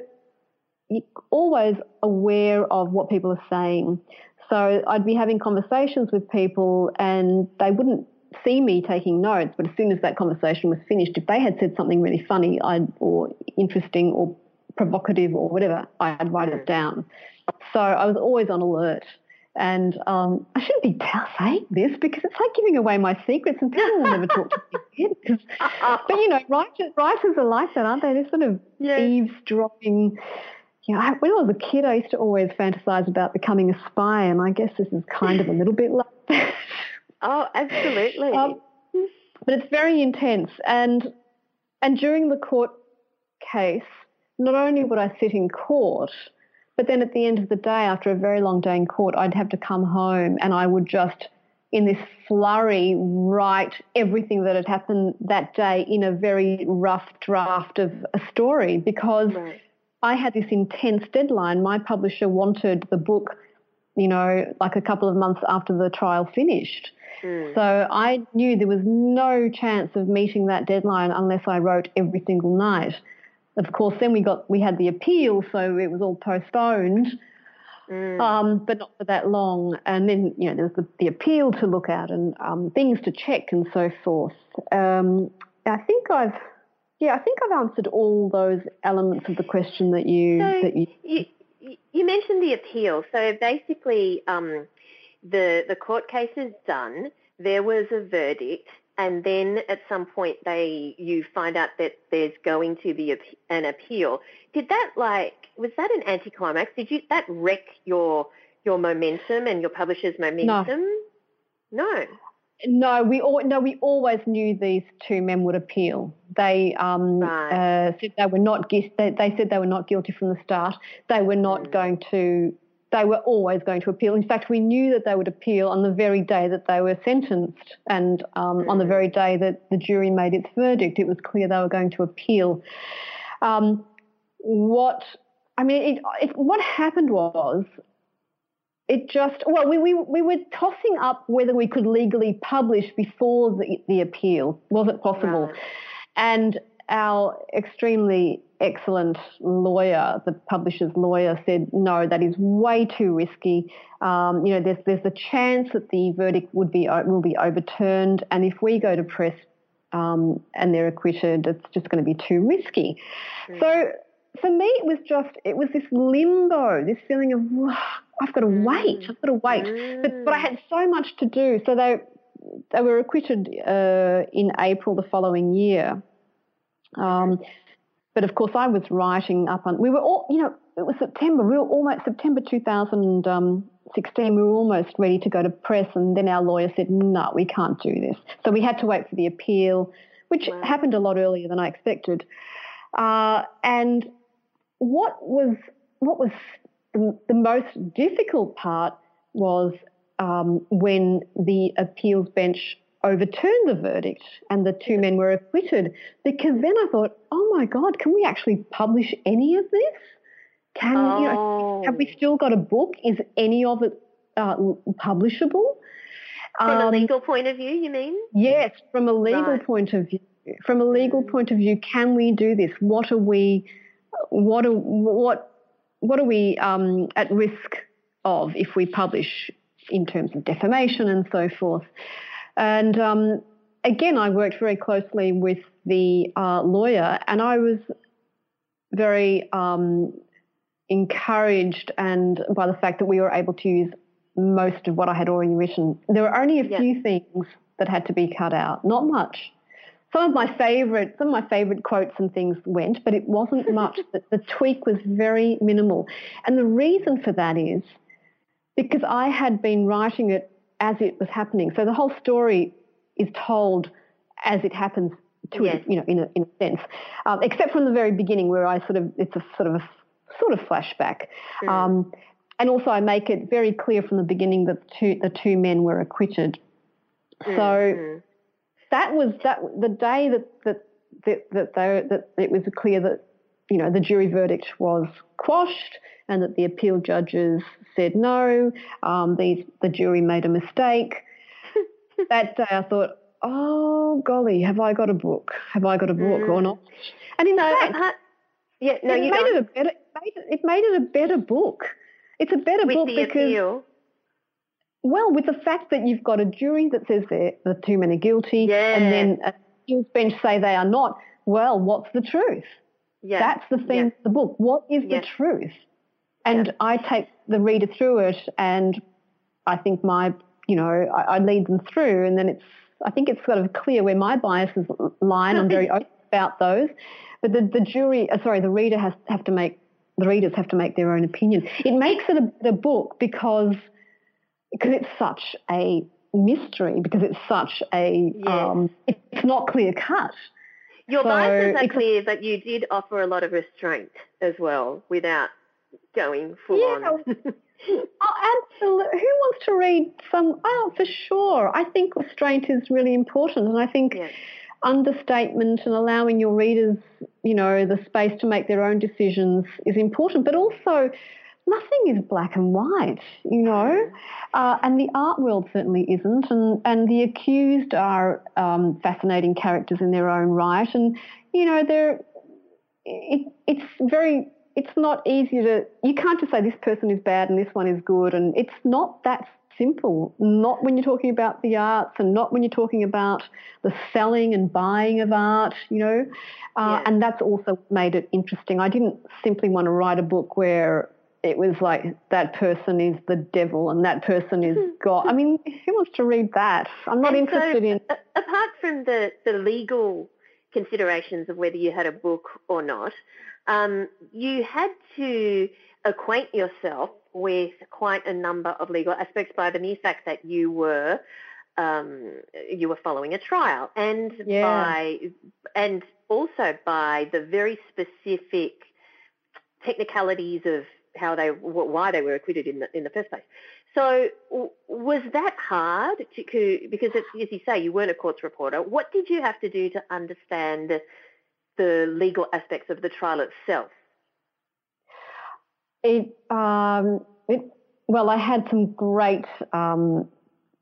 you're always aware of what people are saying. So I'd be having conversations with people and they wouldn't see me taking notes, but as soon as that conversation was finished, if they had said something really funny I'd, or interesting or provocative or whatever, I'd write it down. So I was always on alert. And um, I shouldn't be saying this because it's like giving away my secrets and people will never talk to me again. but you know, writers, writers are like that, aren't they? They're sort of Yeah. eavesdropping. You know, I- when I was a kid, I used to always fantasize about becoming a spy, and I guess this is kind of a little bit like that. Oh, absolutely. Um, but it's very intense, and and during the court case, not only would I sit in court, but then at the end of the day, after a very long day in court, I'd have to come home, and I would just in this flurry write everything that had happened that day in a very rough draft of a story because right. I had this intense deadline. My publisher wanted the book, you know, like a couple of months after the trial finished. Mm. So I knew there was no chance of meeting that deadline unless I wrote every single night. Of course, then we got we had the appeal, so it was all postponed, Mm. um, but not for that long. And then you know there was the, the appeal to look at and um, things to check and so forth. Um, I think I've yeah I think I've answered all those elements of the question that you So that you you, you- you mentioned the appeal. So basically, um, the the court case is done. There was a verdict, and then at some point they you find out that there's going to be a, an appeal. Did that like was that an anticlimax? Did you that wreck your your momentum and your publisher's momentum? No. No, No, we all, no, we always knew these two men would appeal. They um, Right. uh, said they were not they, they said they were not guilty from the start. They were not Mm. going to. They were always going to appeal. In fact, we knew that they would appeal on the very day that they were sentenced, and um, on the Mm. very day that the jury made its verdict, it was clear they were going to appeal. Um, what I mean, it, it, what happened was it just well we, we we were tossing up whether we could legally publish before the, the appeal was it possible Right. and our extremely excellent lawyer the publisher's lawyer said no that is way too risky um, you know there's there's a chance that the verdict would be will be overturned and if we go to press um, and they're acquitted it's just going to be too risky so for me, it was just, it was this limbo, this feeling of, I've got to wait, I've got to wait. But, but I had so much to do. So they, they were acquitted uh, in April the following year. Um, but of course, I was writing up on, we were all, you know, it was September, we were almost, September 2016, we were almost ready to go to press. And then our lawyer said, no, we can't do this. So we had to wait for the appeal, which Wow. happened a lot earlier than I expected. Uh, and what was what was the, the most difficult part was um, when the appeals bench overturned the verdict and the two men were acquitted because then I thought, oh my God, can we actually publish any of this? Can oh. you know, have we oh. still got a book? Is any of it uh, publishable? From um, a legal point of view, you mean? Yes, from a legal right. point of view. From a legal mm. point of view, can we do this? What are we? What are what? What are we um, at risk of if we publish in terms of defamation and so forth? And um, again, I worked very closely with the uh, lawyer, and I was very um, encouraged and by the fact that we were able to use most of what I had already written. There were only a yeah. few things that had to be cut out, not much. Some of my favorite, some of my favorite quotes and things went, but it wasn't much. the, the tweak was very minimal, and the reason for that is because I had been writing it as it was happening. So the whole story is told as it happens to yes. it, you know, in a, in a sense, um, except from the very beginning where I sort of, it's a sort of a sort of flashback. Mm. Um, and also I make it very clear from the beginning that the two, the two men were acquitted. Mm. So mm-hmm. that was that the day that, that, that, that, they, that it was clear that, you know, the jury verdict was quashed and that the appeal judges said no, um, these, the jury made a mistake. that day I thought, oh golly, have I got a book? Have I got a book mm. or not? And fact, uh, yeah, no, it you made it a better. It made it, it made it a better book. It's a better With book because. Appeal. Well, with the fact that you've got a jury that says the two men are guilty, yeah. and then a appeals bench say they are not. Well, what's the truth? Yeah. That's the theme yeah. of the book. What is yeah. the truth? And yeah. I take the reader through it, and I think my, you know, I, I, lead them through, and then it's, I think it's sort of clear where my biases lie, and I'm very open about those. But the, the jury, uh, sorry, the reader has have to make the readers have to make their own opinion. It makes it a, a book because because it's such a mystery, because it's such a yes. um, it's not clear cut. Your so biases are clear, but you did offer a lot of restraint as well without going full yeah. on. oh, absolutely. Who wants to read some? Oh, for sure. I think restraint is really important, and I think yeah. understatement and allowing your readers, you know, the space to make their own decisions is important. But also, nothing is black and white, you know, uh, and the art world certainly isn't. And and the accused are um, fascinating characters in their own right, and you know, they're it, it's very it's not easy to, you can't just say this person is bad and this one is good. And it's not that simple. Not when you're talking about the arts and not when you're talking about the selling and buying of art, you know. Uh, yeah. And that's also made it interesting. I didn't simply want to write a book where it was like that person is the devil and that person is hmm. God. I mean, who wants to read that? I'm not and interested so, in. Apart from the, the legal considerations of whether you had a book or not, um, you had to acquaint yourself with quite a number of legal aspects by the mere fact that you were um, you were following a trial, and yeah. by and also by the very specific technicalities of how they why they were acquitted in the in the first place. So was that hard to because as you say you weren't a courts reporter. What did you have to do to understand the legal aspects of the trial itself? It, um, it well, I had some great um,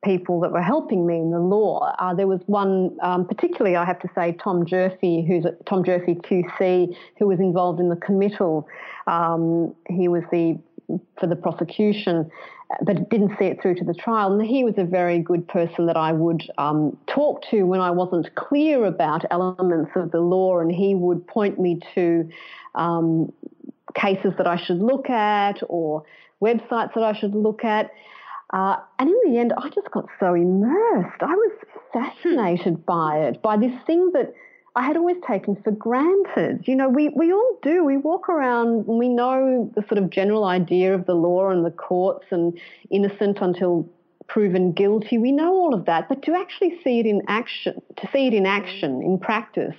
people that were helping me in the law. Uh, there was one, um, particularly, I have to say, Tom Gyorffy, who's Tom Gyorffy QC, who was involved in the committal. Um, he was the for the prosecution, but didn't see it through to the trial. And he was a very good person that I would um, talk to when I wasn't clear about elements of the law, and he would point me to um, cases that I should look at or websites that I should look at. Uh, and in the end, I just got so immersed. I was fascinated by it, by this thing that I had always taken for granted. You know, we, we all do. We walk around and we know the sort of general idea of the law and the courts and innocent until proven guilty. We know all of that. But to actually see it in action, to see it in action, in practice,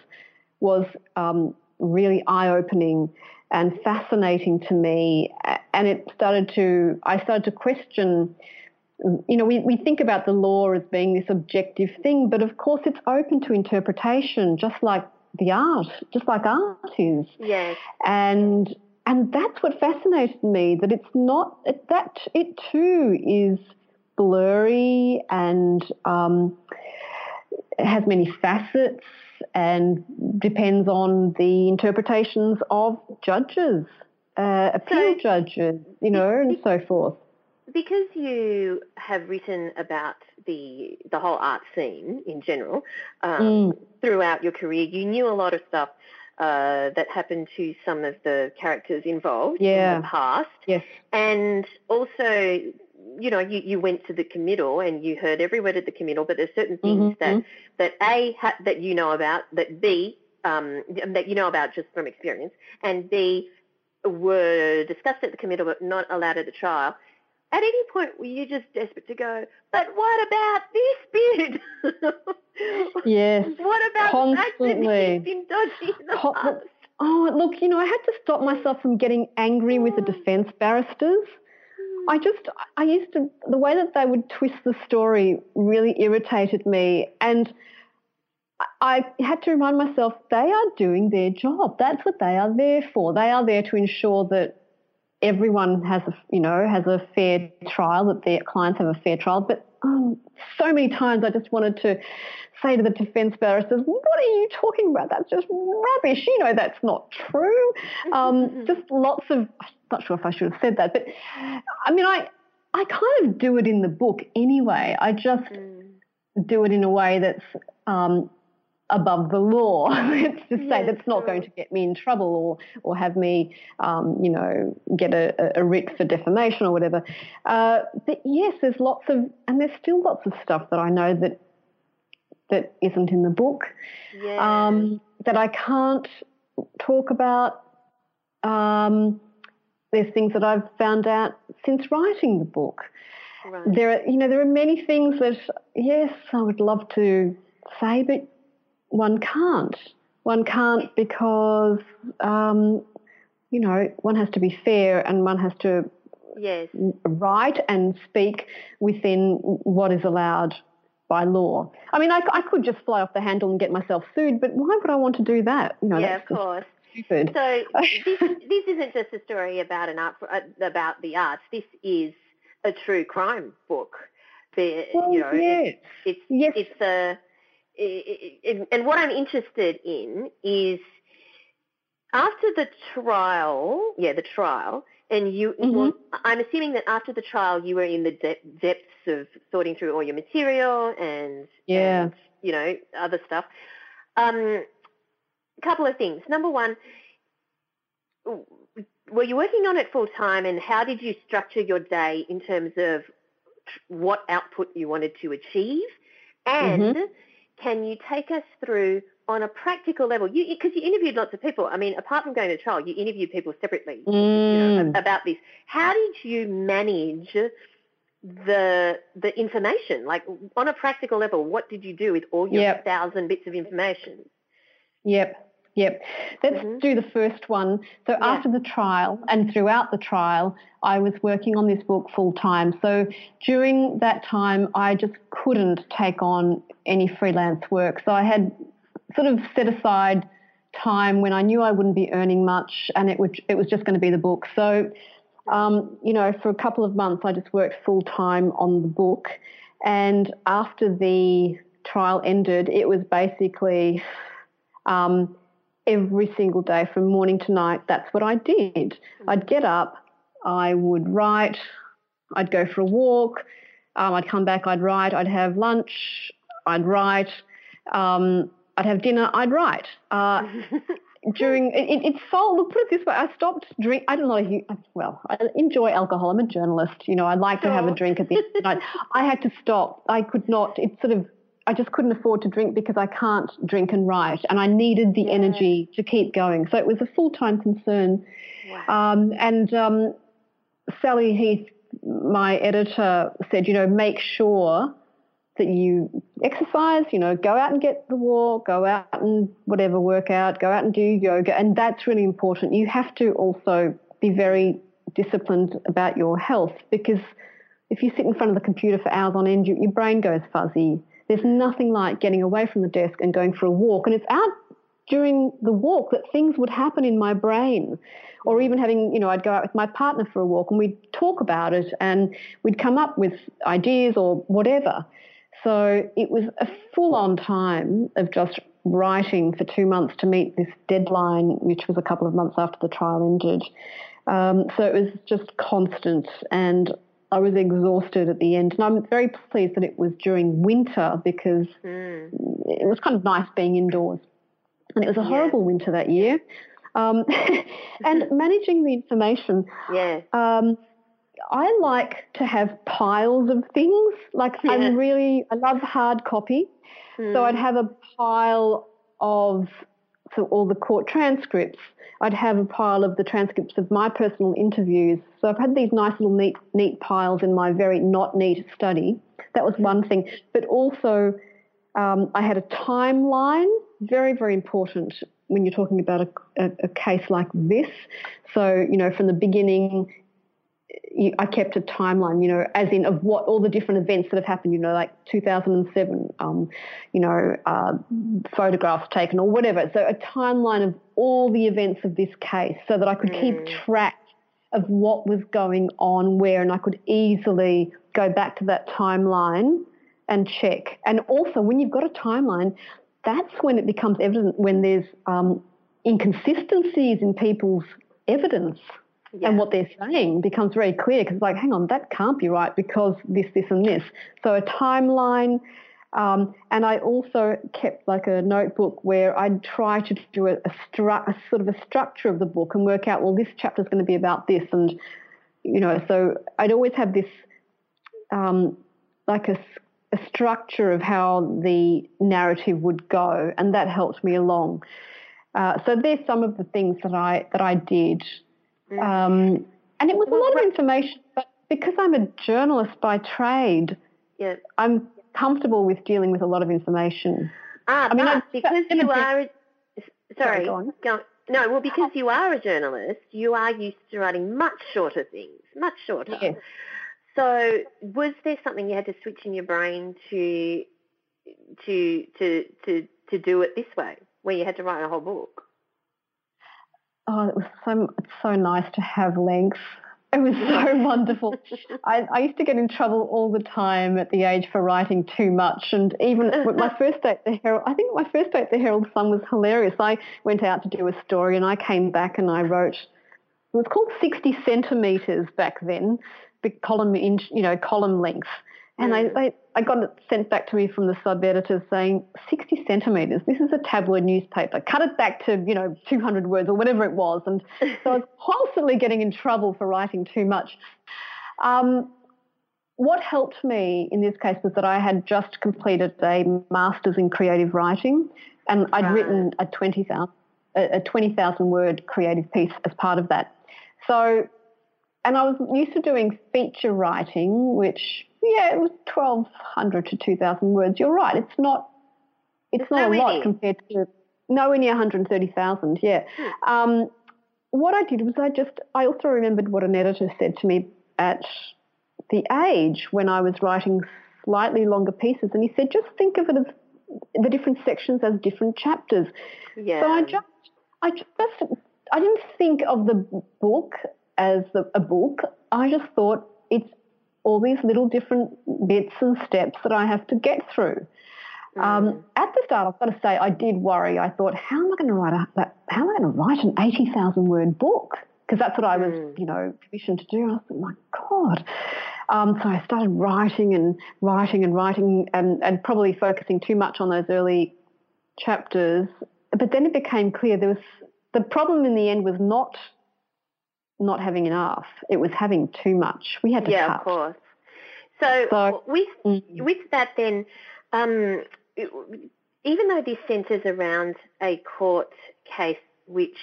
was um, really eye opening and fascinating to me. And it started to, I started to question you know, we, we think about the law as being this objective thing, but of course it's open to interpretation, just like the art, just like art is. Yes. And and that's what fascinated me that it's not that it too is blurry and um, has many facets and depends on the interpretations of judges, uh, appeal so, judges, you know, and so forth. Because you have written about the the whole art scene in general um, mm. throughout your career, you knew a lot of stuff uh, that happened to some of the characters involved yeah. in the past. Yes. And also, you know, you, you went to the committal and you heard every word at the committal, but there's certain things mm-hmm. that, that A, ha, that you know about, that B, um, that you know about just from experience, and B, were discussed at the committal but not allowed at the trial. At any point were you just desperate to go, but what about this bit? yes. what about constantly. the been dodgy in the past? Oh, look, you know, I had to stop myself from getting angry with the hmm. defence barristers. Hmm. I just, I used to, the way that they would twist the story really irritated me. And I had to remind myself they are doing their job. That's what they are there for. They are there to ensure that everyone has a, you know, has a fair trial, that their clients have a fair trial. But um, so many times I just wanted to say to the defence barristers, what are you talking about? That's just rubbish. You know that's not true. Um, just lots of, I'm not sure if I should have said that, but I mean, I, I kind of do it in the book anyway. I just mm. do it in a way that's um, above the law. it's to say that's not going to get me in trouble or or have me, um, you know, get a, a, writ for defamation or whatever. Uh, but yes, there's lots of, and there's still lots of stuff that I know that that isn't in the book. Yeah. Um, that I can't talk about. Um, there's things that I've found out since writing the book. Right. There are, you know, there are many things that yes, I would love to say, but one can't. One can't because, um, you know, one has to be fair and one has to yes. write and speak within what is allowed by law. I mean, I, I, could just fly off the handle and get myself sued, but why would I want to do that? You know, yeah, of course. Stupid. So this, this isn't just a story about an art uh, about the arts. This is a true crime book. The, well, you know, yes. it's, it's yes. it's a and what I'm interested in is after the trial, yeah, the trial, and you, mm-hmm. well, I'm assuming that after the trial you were in the de- depths of sorting through all your material and, yeah. and you know, other stuff. Um, a couple of things. Number one, were you working on it full time and how did you structure your day in terms of what output you wanted to achieve? And mm-hmm can you take us through on a practical level? You because you, interviewed lots of people. I mean, apart from going to trial, you interviewed people separately mm. you know, about this. How did you manage the the information? Like on a practical level, what did you do with all your yep. thousand bits of information? Yep. Yep. Let's mm-hmm. do the first one. So yeah. after the trial and throughout the trial, I was working on this book full time. So during that time, I just couldn't take on any freelance work. So I had sort of set aside time when I knew I wouldn't be earning much and it would it was just going to be the book. So um, you know, for a couple of months I just worked full time on the book and after the trial ended, it was basically um, every single day from morning to night. That's what I did. I'd get up, I would write, I'd go for a walk, um, I'd come back, I'd write, I'd have lunch, I'd write, um, I'd have dinner, I'd write. Uh, during it, it's so look put it this way I stopped drink I don't know well I enjoy alcohol I'm a journalist you know I like to have a drink at the end night I had to stop I could not it sort of I just couldn't afford to drink because I can't drink and write, and I needed the yeah. energy to keep going. So it was a full time concern. Wow. Um, and um, Sally Heath, my editor, said, you know, make sure that you exercise, you know, go out and get the walk, go out and whatever workout, go out and do yoga, and that's really important. You have to also be very disciplined about your health because if you sit in front of the computer for hours on end, you, your brain goes fuzzy. There's nothing like getting away from the desk and going for a walk. And it's out during the walk that things would happen in my brain. Or even having, you know, I'd go out with my partner for a walk and we'd talk about it and we'd come up with ideas or whatever. So it was a full on time of just writing for two months to meet this deadline, which was a couple of months after the trial ended. Um, so it was just constant and I was exhausted at the end. And I'm very pleased that it was during winter because mm. it was kind of nice being indoors. And it was a yeah. horrible winter that year. Um, and managing the information. Yeah. Um, I like to have piles of things. Like yeah. I'm really, I love hard copy. Mm. So I'd hmm. have a pile of so all the court transcripts. I'd have a pile of the transcripts of my personal interviews. So I've had these nice little neat, neat piles in my very not neat study. That was one thing. But also, um, I had a timeline, very, very important when you're talking about a, a, a case like this. So, you know, from the beginning, I kept a timeline, you know, as in of what all the different events that have happened, you know, like 2007, um, you know, uh, photographs taken or whatever. So a timeline of all the events of this case so that I could mm. keep track of what was going on where and I could easily go back to that timeline and check. And also when you've got a timeline, that's when it becomes evident when there's um, inconsistencies in people's evidence yeah. and what they're saying becomes very clear because like, hang on, that can't be right because this, this, and this. So a timeline. Um, and I also kept like a notebook where I'd try to do a, a, stru- a sort of a structure of the book and work out, well, this chapter is going to be about this. And, you know, so I'd always have this um, like a, a structure of how the narrative would go, and that helped me along. Uh, so there's some of the things that I that I did. Um, and it was a lot of information, but because I'm a journalist by trade. I'm comfortable with dealing with a lot of information. Ah, I mean, but because you are, sorry, go no, well, because you are a journalist, you are used to writing much shorter things, much shorter. Yes. So, was there something you had to switch in your brain to to to to to do it this way, where you had to write a whole book? Oh, it was so it's so nice to have length. It was so wonderful. I, I, used to get in trouble all the time at the age for writing too much, and even my first date, at the Herald, I think my first date, at the Herald Sun was hilarious. I went out to do a story, and I came back and I wrote. It was called 60 centimeters back then, the column inch, you know, column length. And I, I, I got it sent back to me from the sub editor saying 60 centimetres. This is a tabloid newspaper. Cut it back to you know 200 words or whatever it was. And so I was constantly getting in trouble for writing too much. Um, what helped me in this case was that I had just completed a master's in creative writing, and I'd right. written a 20,000 a 20,000 word creative piece as part of that. So, and I was used to doing feature writing, which yeah, it was 1,200 to 2,000 words. You're right. It's not, it's not a lot compared to nowhere near 130,000. Yeah. Hmm. Um, what I did was I just, I also remembered what an editor said to me at the age when I was writing slightly longer pieces. And he said, just think of it as the different sections as different chapters. Yeah. So I just, I just, I didn't think of the book as a book. I just thought it's all these little different bits and steps that I have to get through. Mm. Um, at the start, I've got to say, I did worry. I thought, how am I going to write a, how am I going to write an eighty thousand word book? Because that's what I was, mm. you know, commissioned to do. And I thought, my God. Um, so I started writing and writing and writing, and, and probably focusing too much on those early chapters. But then it became clear there was the problem in the end was not not having enough. It was having too much. We had to yeah, cut. of course. So, so with mm. with that, then, um, even though this centres around a court case, which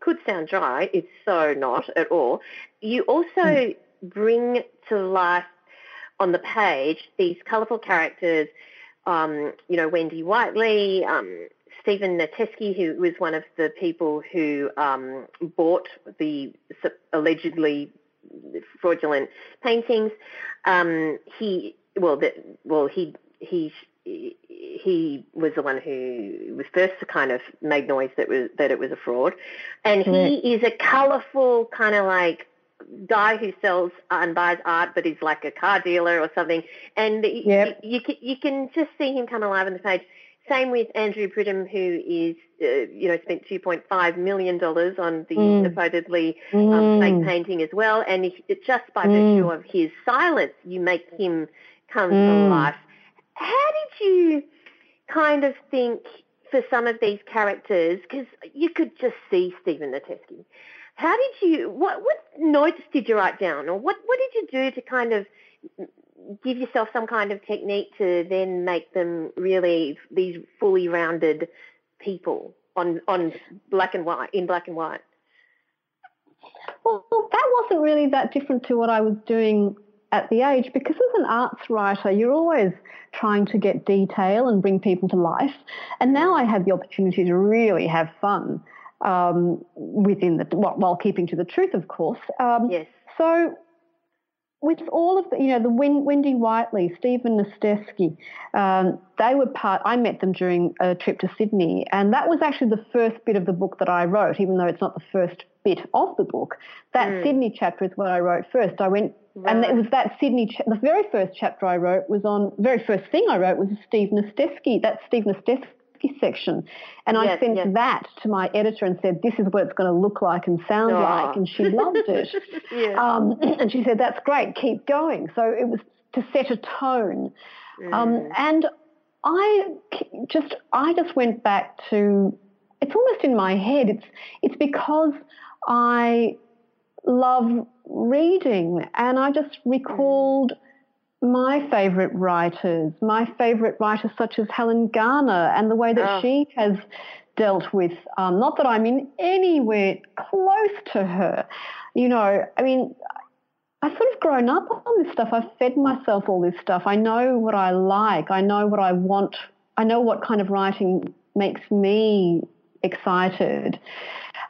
could sound dry, it's so not at all. You also mm. bring to life on the page these colourful characters. Um, you know, Wendy Whiteley, um, Stephen Nasteski, who was one of the people who um, bought the allegedly fraudulent paintings. Um, he well, the, well, he he he was the one who was first to kind of make noise that was that it was a fraud, and he is a colourful kind of like guy who sells and buys art, but he's like a car dealer or something. And yep. you, you, can, you can just see him come alive on the page. Same with Andrew Pridham, who is, uh, you know, spent $2.5 million on the mm. supposedly um, mm. fake painting as well. And he, just by mm. virtue of his silence, you make him come mm. to life. How did you kind of think for some of these characters, because you could just see Stephen Nasteski, how did you, what, what notes did you write down or what, what did you do to kind of give yourself some kind of technique to then make them really these fully rounded people on, on black and white, in black and white? Well, that wasn't really that different to what I was doing at the age because as an arts writer, you're always trying to get detail and bring people to life. And now I have the opportunity to really have fun um, within the while keeping to the truth, of course. Um, yes. So with all of the, you know, the Wendy Whiteley, Stephen Nasteski, um, they were part. I met them during a trip to Sydney, and that was actually the first bit of the book that I wrote, even though it's not the first bit of the book. That mm. Sydney chapter is what I wrote first. I went, right. and it was that Sydney. Cha- the very first chapter I wrote was on. Very first thing I wrote was Steve Nasteski. That Steve Nasteski section. And yes, I sent yes. that to my editor and said, this is what it's going to look like and sound Aww. like. And she loved it. yes. um, and she said, that's great, keep going. So it was to set a tone. Mm. Um, and I just, I just went back to, it's almost in my head. It's, it's because I love reading and I just recalled mm my favourite writers, my favourite writers such as Helen Garner, and the way that oh. she has dealt with, um, not that I'm in anywhere close to her. You know, I mean, I've sort of grown up on this stuff. I've fed myself all this stuff. I know what I like. I know what I want. I know what kind of writing makes me excited.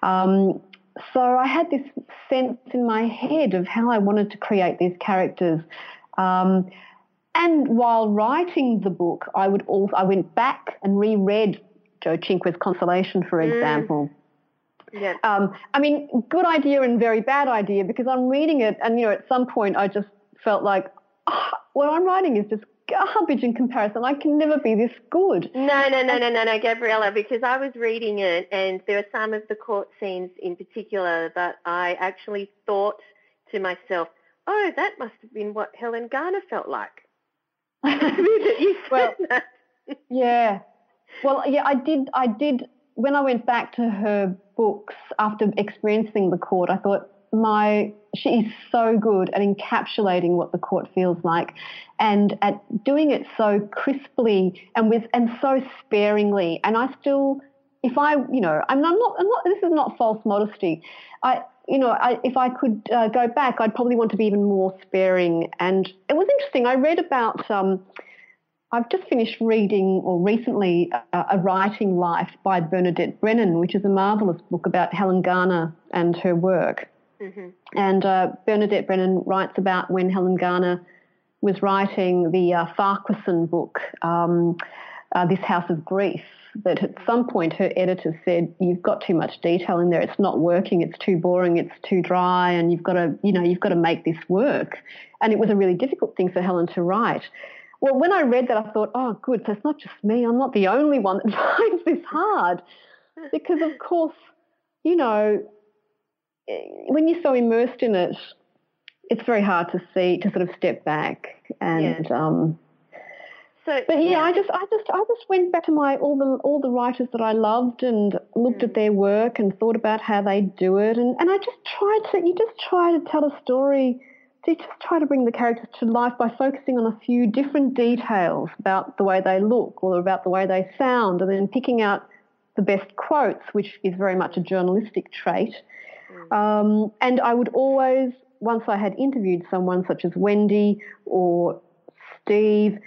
Um, so I had this sense in my head of how I wanted to create these characters um, and while writing the book, I would also I went back and reread Joe Cinque's Consolation, for mm. example. Mm. Yeah. Um, I mean, good idea and very bad idea because I'm reading it, and you know, at some point I just felt like oh, what I'm writing is just garbage in comparison. I can never be this good. No, no, no, no, no, no, Gabriella, because I was reading it, and there are some of the court scenes in particular that I actually thought to myself, oh, that must have been what Helen Garner felt like. well, yeah. Well, yeah, I did. I did. When I went back to her books after experiencing the court, I thought my she is so good at encapsulating what the court feels like, and at doing it so crisply and with and so sparingly. And I still, if I, you know, I'm, I'm not. I'm not. This is not false modesty. I you know, I, if I could uh, go back, I'd probably want to be even more sparing. And it was interesting. I read about. Um, I've just finished reading, or recently, uh, A Writing Life by Bernadette Brennan, which is a marvellous book about Helen Garner and her work. Mm-hmm. And uh, Bernadette Brennan writes about when Helen Garner was writing the uh, Farquharson book, um, uh, This House of Grief, that at some point her editor said, "You've got too much detail in there. It's not working. It's too boring. It's too dry, and you've got to, you know, you've got to make this work." And it was a really difficult thing for Helen to write. Well, when I read that, I thought, "Oh, good. So it's not just me. I'm not the only one that finds this hard," because of course, you know, when you're so immersed in it, it's very hard to see to sort of step back and. Yeah. Um, so, but yeah, yeah, I just, I just, I just went back to my all the all the writers that I loved and looked mm. at their work and thought about how they do it, and and I just tried to, you just try to tell a story. You just try to bring the characters to life by focusing on a few different details about the way they look or about the way they sound, and then picking out the best quotes, which is very much a journalistic trait. Mm. Um, and I would always, once I had interviewed someone such as Wendy or Steve,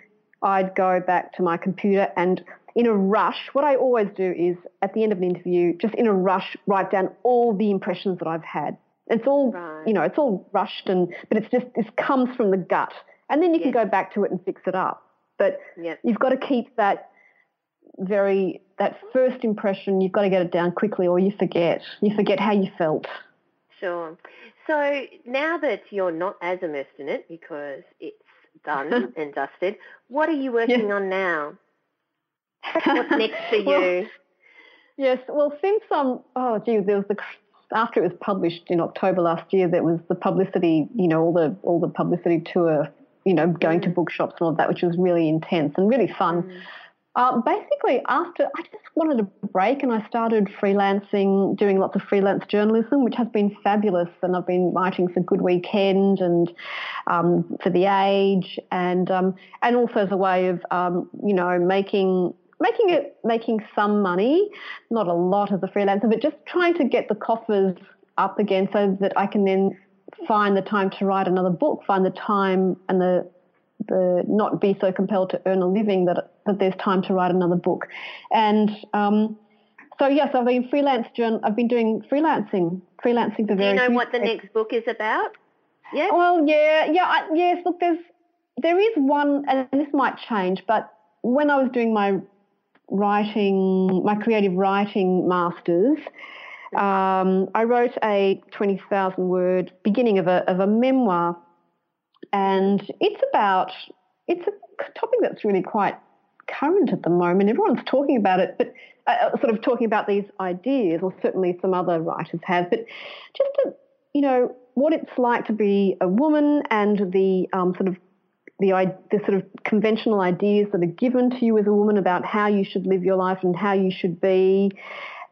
I'd go back to my computer and in a rush, what I always do is at the end of an interview, just in a rush, write down all the impressions that I've had. It's all, right. you know, it's all rushed and, but it's just, this comes from the gut. And then you yes. can go back to it and fix it up. But yep. you've got to keep that very, that first impression, you've got to get it down quickly or you forget. You forget how you felt. Sure. So now that you're not as immersed in it because it's done and dusted, what are you working yeah. on now? What's next for you? Well, yes, well, since um, oh gee, there was the after it was published in October last year, there was the publicity, you know, all the all the publicity tour, you know, going mm. to bookshops and all that, which was really intense and really fun. Mm. Uh, basically, after I just wanted a break and I started freelancing, doing lots of freelance journalism, which has been fabulous. And I've been writing for Good Weekend and um, for The Age, and um, and also as a way of um, you know making making it making some money, not a lot as a freelancer, but just trying to get the coffers up again so that I can then find the time to write another book, find the time and the the not be so compelled to earn a living that that there's time to write another book, and um, so yes, I've been freelance. I've been doing freelancing, freelancing for very. Do you know what the next book is about? Yeah. Well, yeah, yeah, I, yes. Look, there's there is one, and this might change, but when I was doing my writing, my creative writing masters, um, I wrote a 20,000 word beginning of a, of a memoir. And it's about, it's a topic that's really quite current at the moment. Everyone's talking about it, but uh, uh, sort of talking about these ideas, or certainly some other writers have. But just to, you know, what it's like to be a woman and the um, sort of the, the sort of conventional ideas that are given to you as a woman about how you should live your life and how you should be,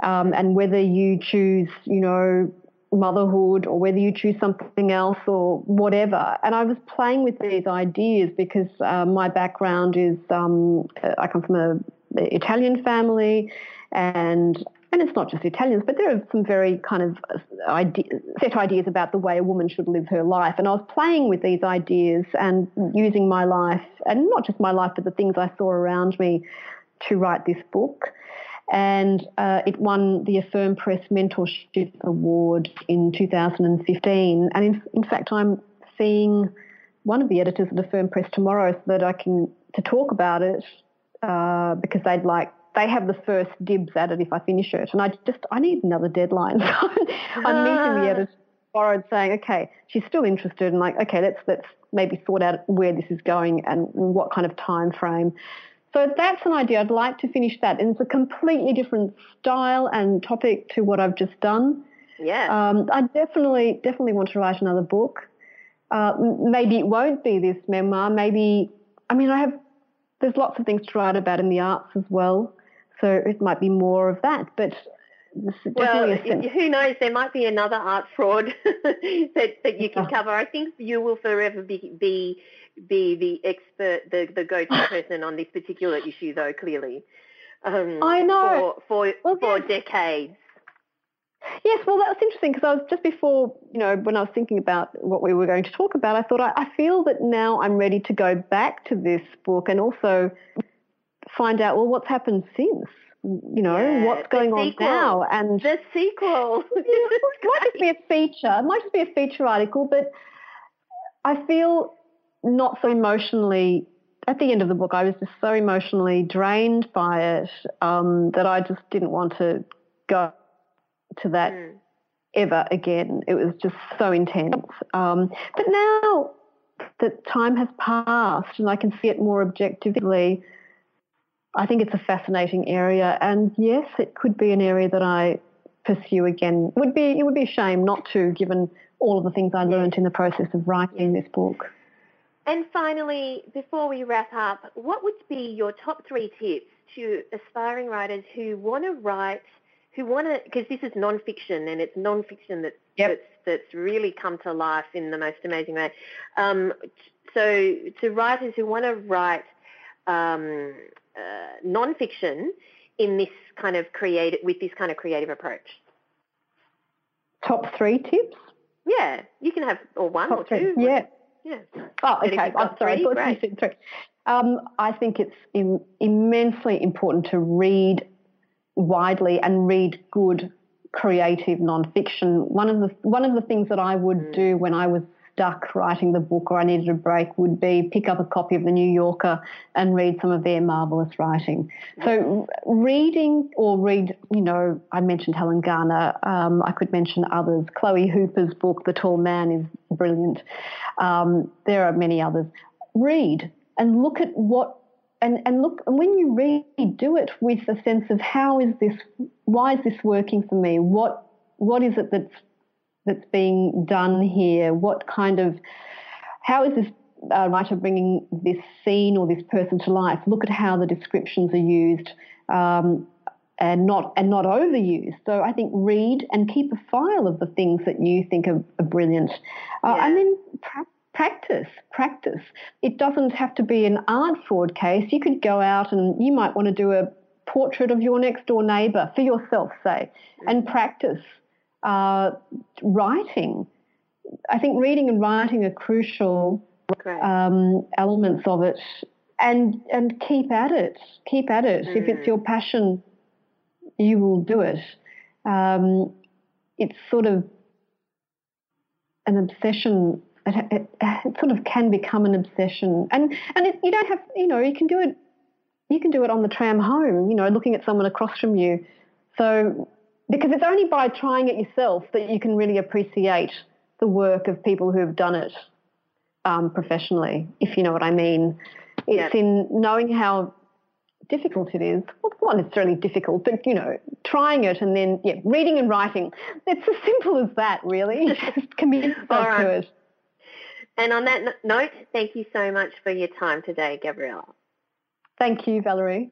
um, and whether you choose, you know, motherhood or whether you choose something else or whatever. And I was playing with these ideas because uh, my background is um, I come from a Italian family and and it's not just Italians, but there are some very kind of uh, set ideas about the way a woman should live her life. And I was playing with these ideas and using my life, and not just my life, but the things I saw around me to write this book. And uh, it won the Affirm Press Mentorship Award in 2015. And in, in fact, I'm seeing one of the editors at Affirm Press tomorrow so that I can to talk about it uh, because they'd like they have the first dibs at it if I finish it. And I just, I need another deadline. I'm meeting the editor tomorrow saying, okay, she's still interested and like, okay, let's, let's maybe sort out where this is going and what kind of time frame. So that's an idea. I'd like to finish that. And it's a completely different style and topic to what I've just done. Yeah. Um, I definitely, definitely want to write another book. Uh, maybe it won't be this memoir. Maybe, I mean, I have, there's lots of things to write about in the arts as well. So it might be more of that. But well, who knows? There might be another art fraud that, that you can cover. I think you will forever be be, be the expert, the, the go-to person on this particular issue, though. Clearly, um, I know for for, well, for decades. Yes, well, that was interesting because I was just before, you know, when I was thinking about what we were going to talk about, I thought I, I feel that now I'm ready to go back to this book and also find out, well, what's happened since? You know, yeah, what's going on now? And the sequel. it might just be a feature. It might just be a feature article, but I feel not so emotionally. At the end of the book, I was just so emotionally drained by it um, that I just didn't want to go to that mm. ever again. It was just so intense. Um, but now that time has passed and I can see it more objectively, I think it's a fascinating area, and yes, it could be an area that I pursue again. It would be it would be a shame not to, given all of the things I learned in the process of writing this book. And finally, before we wrap up, what would be your top three tips to aspiring writers who want to write, who want to, because this is nonfiction and it's nonfiction that's, yep. that's, that's really come to life in the most amazing way. Um, so to writers who want to write um, uh, nonfiction in this kind of creative with this kind of creative approach? Top three tips? Yeah, you can have or one Top or two. Three. Yeah. Yeah. Oh, okay. I'm sorry. Three, I thought you said three. Um, I think it's Im- immensely important to read widely and read good creative nonfiction. One of the one of the things that I would mm. do when I was stuck writing the book or I needed a break would be pick up a copy of the New Yorker and read some of their marvelous writing. So reading or read, you know, I mentioned Helen Garner. Um, I could mention others. Chloe Hooper's book, The Tall Man, is brilliant. Um, there are many others. Read and look at what and, and look, and when you read, do it with a sense of how is this, why is this working for me? What, what is it that's, that's being done here? What kind of, how is this uh, writer bringing this scene or this person to life? Look at how the descriptions are used. Um, and not and not overused. So I think read and keep a file of the things that you think are, are brilliant, uh, and then practice, practice. It doesn't have to be an art fraud case. You could go out and you might want to do a portrait of your next door neighbour for yourself, say, and practice uh, writing. I think reading and writing are crucial um, elements of it, and and keep at it. Keep at it. Mm. If it's mm. your passion, you will do it. Um, it's sort of an obsession it, it, it, sort of can become an obsession. And and it, you don't have, you know, you can do it. You can do it on the tram home. You know, looking at someone across from you. So because it's only by trying it yourself that you can really appreciate the work of people who have done it um, professionally, if you know what I mean. It's in knowing how difficult it is. Well, not necessarily difficult, but you know, trying it and then yeah, reading and writing. It's as simple as that, really. Just commit yourself right. to it. And on that note, thank you so much for your time today, Gabriella. Thank you, Valerie.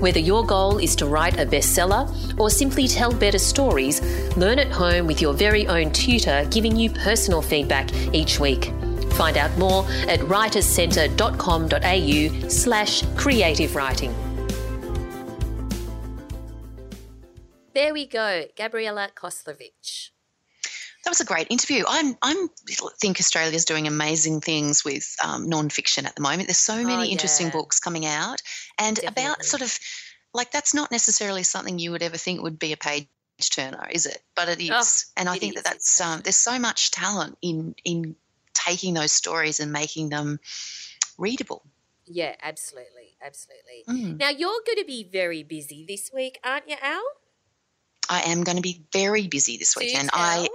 Whether your goal is to write a bestseller or simply tell better stories, learn at home with your very own tutor giving you personal feedback each week. Find out more at writerscentre.com.au slash creative writing. There we go, Gabriella Coslovich that was a great interview. I'm I'm think Australia's doing amazing things with um, nonfiction at the moment. There's so many oh, yeah. interesting books coming out, and Definitely. about sort of like that's not necessarily something you would ever think would be a page turner, is it? But it is, oh, and I think is. that that's um, there's so much talent in in taking those stories and making them readable. Yeah, absolutely, absolutely. Mm. Now you're going to be very busy this week, aren't you, Al? I am going to be very busy this weekend. I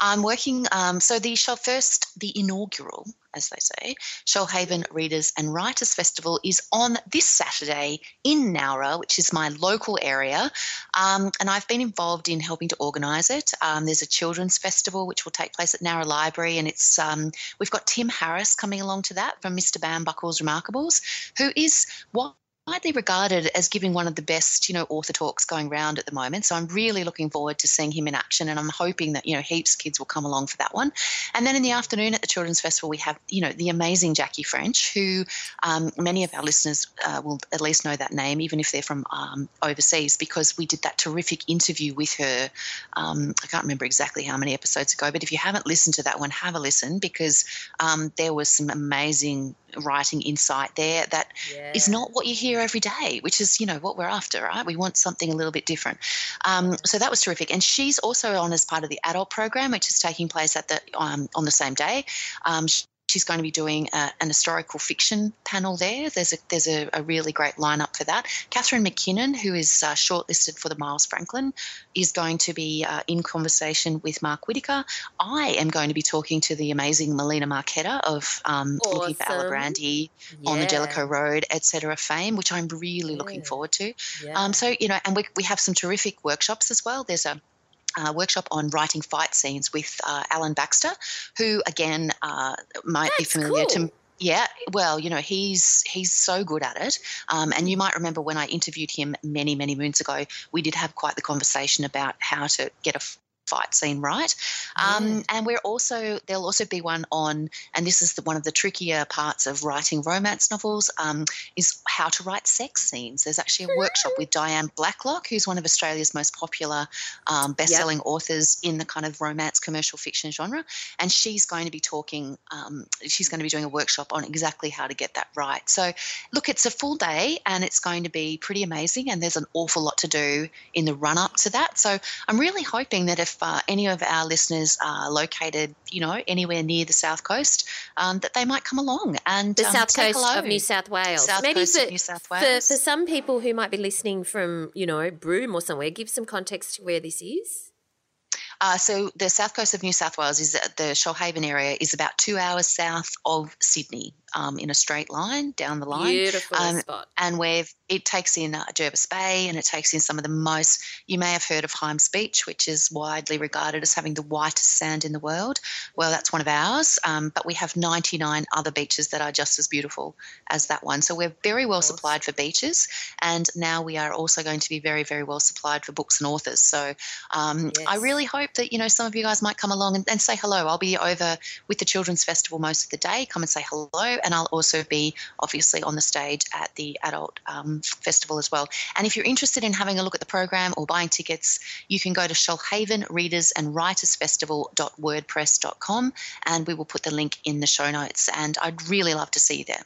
I'm working. Um, so the show first, the inaugural, as they say, Shoalhaven Readers and Writers Festival is on this Saturday in Nowra, which is my local area, um, and I've been involved in helping to organise it. Um, there's a children's festival which will take place at Nowra Library, and it's um, we've got Tim Harris coming along to that from Mr. Bambuckle's Remarkables, who is what widely regarded as giving one of the best, you know, author talks going around at the moment. So I'm really looking forward to seeing him in action, and I'm hoping that you know heaps of kids will come along for that one. And then in the afternoon at the Children's Festival, we have you know the amazing Jackie French, who um, many of our listeners uh, will at least know that name, even if they're from um, overseas, because we did that terrific interview with her. Um, I can't remember exactly how many episodes ago, but if you haven't listened to that one, have a listen because um, there was some amazing writing insight there that yeah. is not what you hear every day, which is, you know, what we're after, right? We want something a little bit different. Um, so that was terrific. And she's also on as part of the adult program, which is taking place at the um, on the same day. Um, she's going to be doing a, an historical fiction panel there. There's a there's a, a, really great lineup for that. Catherine McKinnon, who is uh, shortlisted for the Miles Franklin, is going to be uh, in conversation with Mark Whitaker. I am going to be talking to the amazing Melina Marchetta of um, awesome. Looking for Alibrandi yeah. on the Jellicoe Road, etc. fame, which I'm really yeah. looking forward to. Yeah. Um, so you know, and we we have some terrific workshops as well. There's a uh, workshop on writing fight scenes with uh, Alan Baxter, who again uh, might That's be familiar cool. to Yeah, well, you know, he's he's so good at it. Um, and you might remember when I interviewed him many, many moons ago, we did have quite the conversation about how to get a fight scene right. Um, And we're also there'll also be one on, and this is the, one of the trickier parts of writing romance novels, um, is how to write sex scenes. There's actually a workshop with Diane Blacklock, who's one of Australia's most popular um, best-selling yep. authors in the kind of romance commercial fiction genre, and she's going to be talking. Um, she's going to be doing a workshop on exactly how to get that right. So, look, it's a full day, and it's going to be pretty amazing. And there's an awful lot to do in the run-up to that. So, I'm really hoping that if if uh, any of our listeners are located, you know, anywhere near the south coast, um, that they might come along and the um, south coast hello. of New South Wales. South Maybe coast for, of New South Wales. For, for some people who might be listening from, you know, Broome or somewhere, give some context to where this is. Uh, so the south coast of New South Wales is the Shoalhaven area is about two hours south of Sydney um, in a straight line down the line. Beautiful um, spot. And we've it takes in uh, Jervis Bay and it takes in some of the most. You may have heard of Hyams Beach, which is widely regarded as having the whitest sand in the world. Well, that's one of ours, um, but we have 99 other beaches that are just as beautiful as that one. So we're very well supplied for beaches, and now we are also going to be very, very well supplied for books and authors. So um, yes. I really hope that you know some of you guys might come along and, and say hello. I'll be over with the Children's Festival most of the day. Come and say hello and I'll also be obviously on the stage at the adult um, festival as well. And if you're interested in having a look at the program or buying tickets, you can go to Shoalhaven Readers and Writers Festival.wordpress.com and we will put the link in the show notes. And I'd really love to see you there.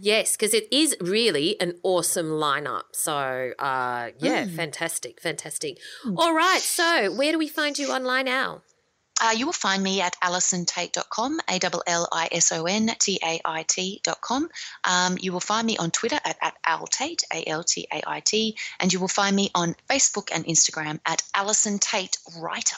Yes, because it is really an awesome lineup. So, uh, yeah, mm. fantastic, fantastic. Mm. All right, so where do we find you online now? Uh, you will find me at allisontait.com, A L L I S O N T A I T.com. Um, you will find me on Twitter at, at altait, A L T A I T, and you will find me on Facebook and Instagram at Allison Tait Writer.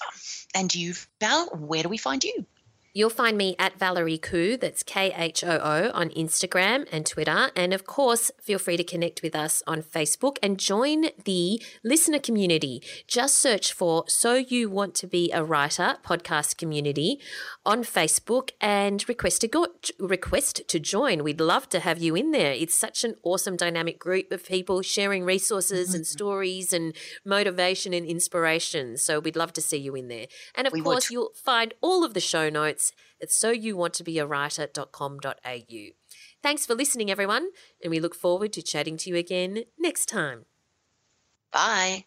And you, Val, where do we find you? You'll find me at Valerie Khoo, that's K H O O, on Instagram and Twitter. And of course, feel free to connect with us on Facebook and join the listener community. Just search for So You Want to Be a Writer podcast community on Facebook and request to go, request to join. We'd love to have you in there. It's such an awesome dynamic group of people sharing resources mm-hmm. and stories and motivation and inspiration. So we'd love to see you in there. And of we course, you'll find all of the show notes notes at soyouwanttobeawriter.com.au. Thanks for listening, everyone, and we look forward to chatting to you again next time. Bye.